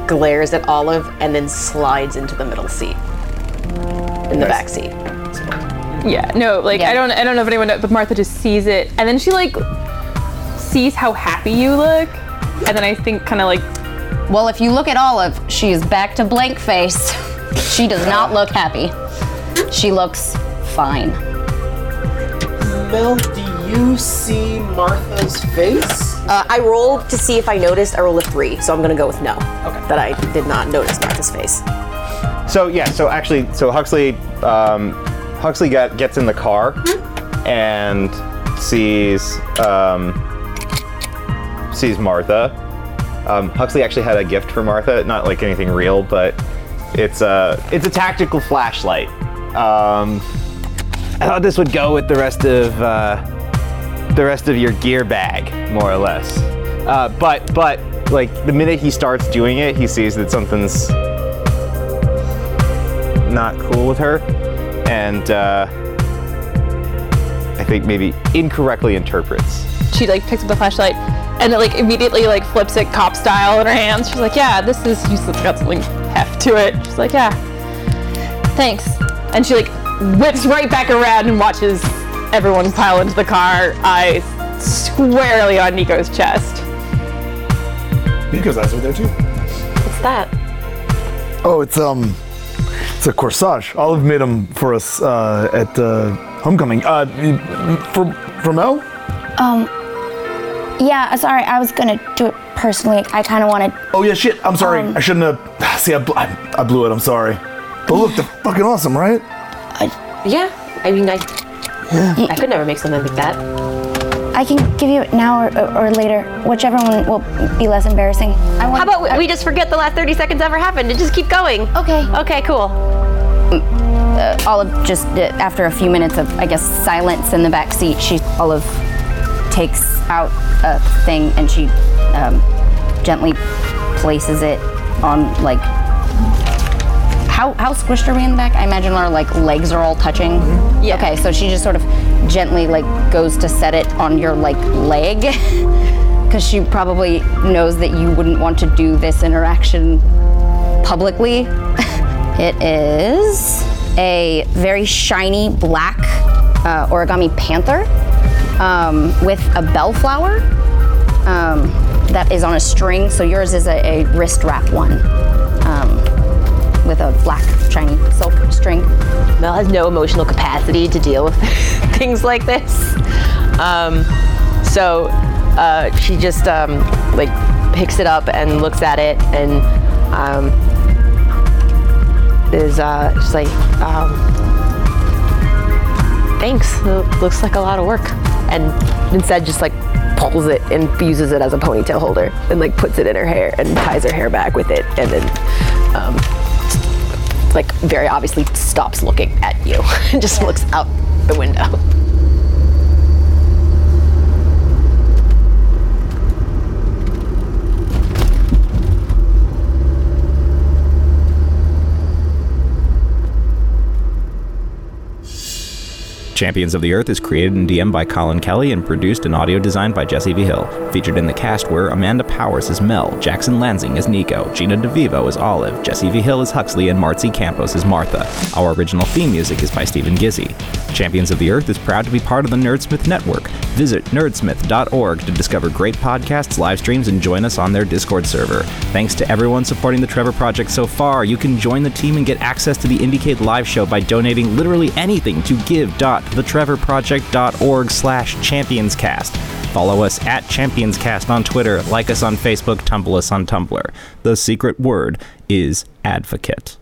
glares at Olive and then slides into the middle seat. In the back seat. Yeah, no, like I don't, I don't know if anyone, knows, but Martha just sees it, and then she like sees how happy you look, and then I think kind of like, well, if you look at Olive, she is back to blank face. she does not look happy. She looks fine. Mel, do you see Martha's face? Uh, I rolled to see if I noticed. I rolled a three, so I'm gonna go with no. Okay. That I did not notice Martha's face. So yeah, so actually, so Huxley, um, Huxley get, gets in the car and sees um, sees Martha. Um, Huxley actually had a gift for Martha, not like anything real, but it's a it's a tactical flashlight. Um, I thought this would go with the rest of uh, the rest of your gear bag, more or less. Uh, but but like the minute he starts doing it, he sees that something's not cool with her, and uh, I think maybe incorrectly interprets. she like picks up the flashlight, and it like immediately like flips it cop style in her hands. She's like, yeah, this is, she's got something heft to it. She's like, yeah, thanks. And she like whips right back around and watches everyone pile into the car, eyes squarely on Nico's chest. Nico's eyes are there too. What's that? Oh, it's um, it's a corsage. Olive made them for us uh, at uh, homecoming. Uh, for for Mel. Um, yeah, sorry, I was gonna do it personally. I kind of wanted. Oh yeah, shit. I'm sorry. Um, I shouldn't have. (sighs) See, I, bl- I, I blew it. I'm sorry. But look, they're fucking awesome, right? I, Yeah, I mean, I, Yeah. I could never make something like that. I can give you it now or, or, or later, whichever one will be less embarrassing. I want, How about we, we just forget the last 30 seconds ever happened and just keep going? Okay. Okay, cool. uh, Olive just uh, after a few minutes of I guess silence in the back seat, she Olive takes out a thing and she um, gently places it on like how how squished are we in the back? I imagine our like legs are all touching. Yeah. Okay, so she just sort of gently like goes to set it on your like leg (laughs) because she probably knows that you wouldn't want to do this interaction publicly. (laughs) It is a very shiny black uh, origami panther um, with a bellflower um, that is on a string. So yours is a, a wrist wrap one with a black shiny silk string. Mel has no emotional capacity to deal with (laughs) things like this. Um, so uh, she just um, like picks it up and looks at it and um, is uh, just like, um, thanks. It looks like a lot of work. And instead, just like pulls it and uses it as a ponytail holder and like puts it in her hair and ties her hair back with it and then um, like very obviously stops looking at you (laughs) and just looks out the window. Champions of the Earth is created and DM'd by Colin Kelly and produced and audio designed by Jesse V. Hill. Featured in the cast were Amanda Powers as Mel, Jackson Lansing as Nico, Gina DeVivo as Olive, Jesse V. Hill as Huxley, and Marcy Campos as Martha. Our original theme music is by Stephen Gizzy. Champions of the Earth is proud to be part of the Nerdsmith Network. Visit nerdsmith.org to discover great podcasts, live streams, and join us on their Discord server. Thanks to everyone supporting the Trevor Project so far. You can join the team and get access to the Indiecade live show by donating literally anything to give.thetrevorproject.org slash championscast. Follow us at championscast on Twitter, like us on Facebook, tumble us on Tumblr. The secret word is advocate.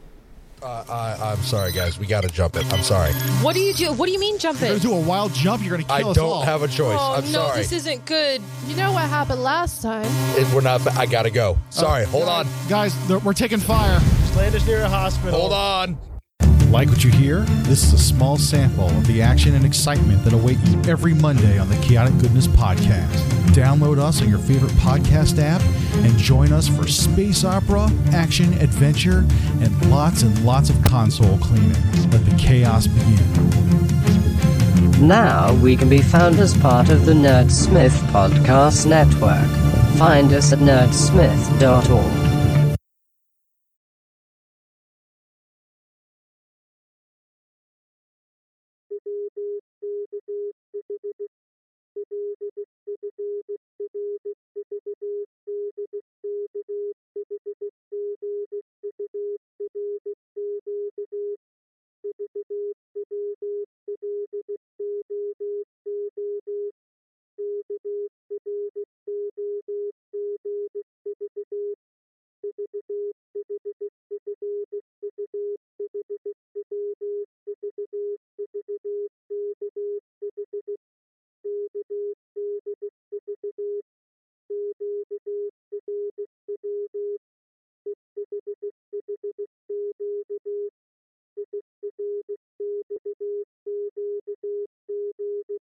Uh, I, I'm sorry, guys. We got to jump it. I'm sorry. What do you do? What do you mean jump it? You're gonna do a wild jump. You're gonna I kill us don't all. have a choice. Oh I'm no, sorry. this isn't good. You know what happened last time? It- we're not. I gotta go. Sorry. Hold on. Guys, we're taking fire. Land us near a hospital. Hold on. Like what you hear? This is a small sample of the action and excitement that await you every Monday on the Chaotic Goodness Podcast. Download us on your favorite podcast app and join us for space opera, action, adventure, and lots and lots of console cleaning. Let the chaos begin. Now we can be found as part of the Nerdsmith Podcast Network. Find us at nerdsmith.org.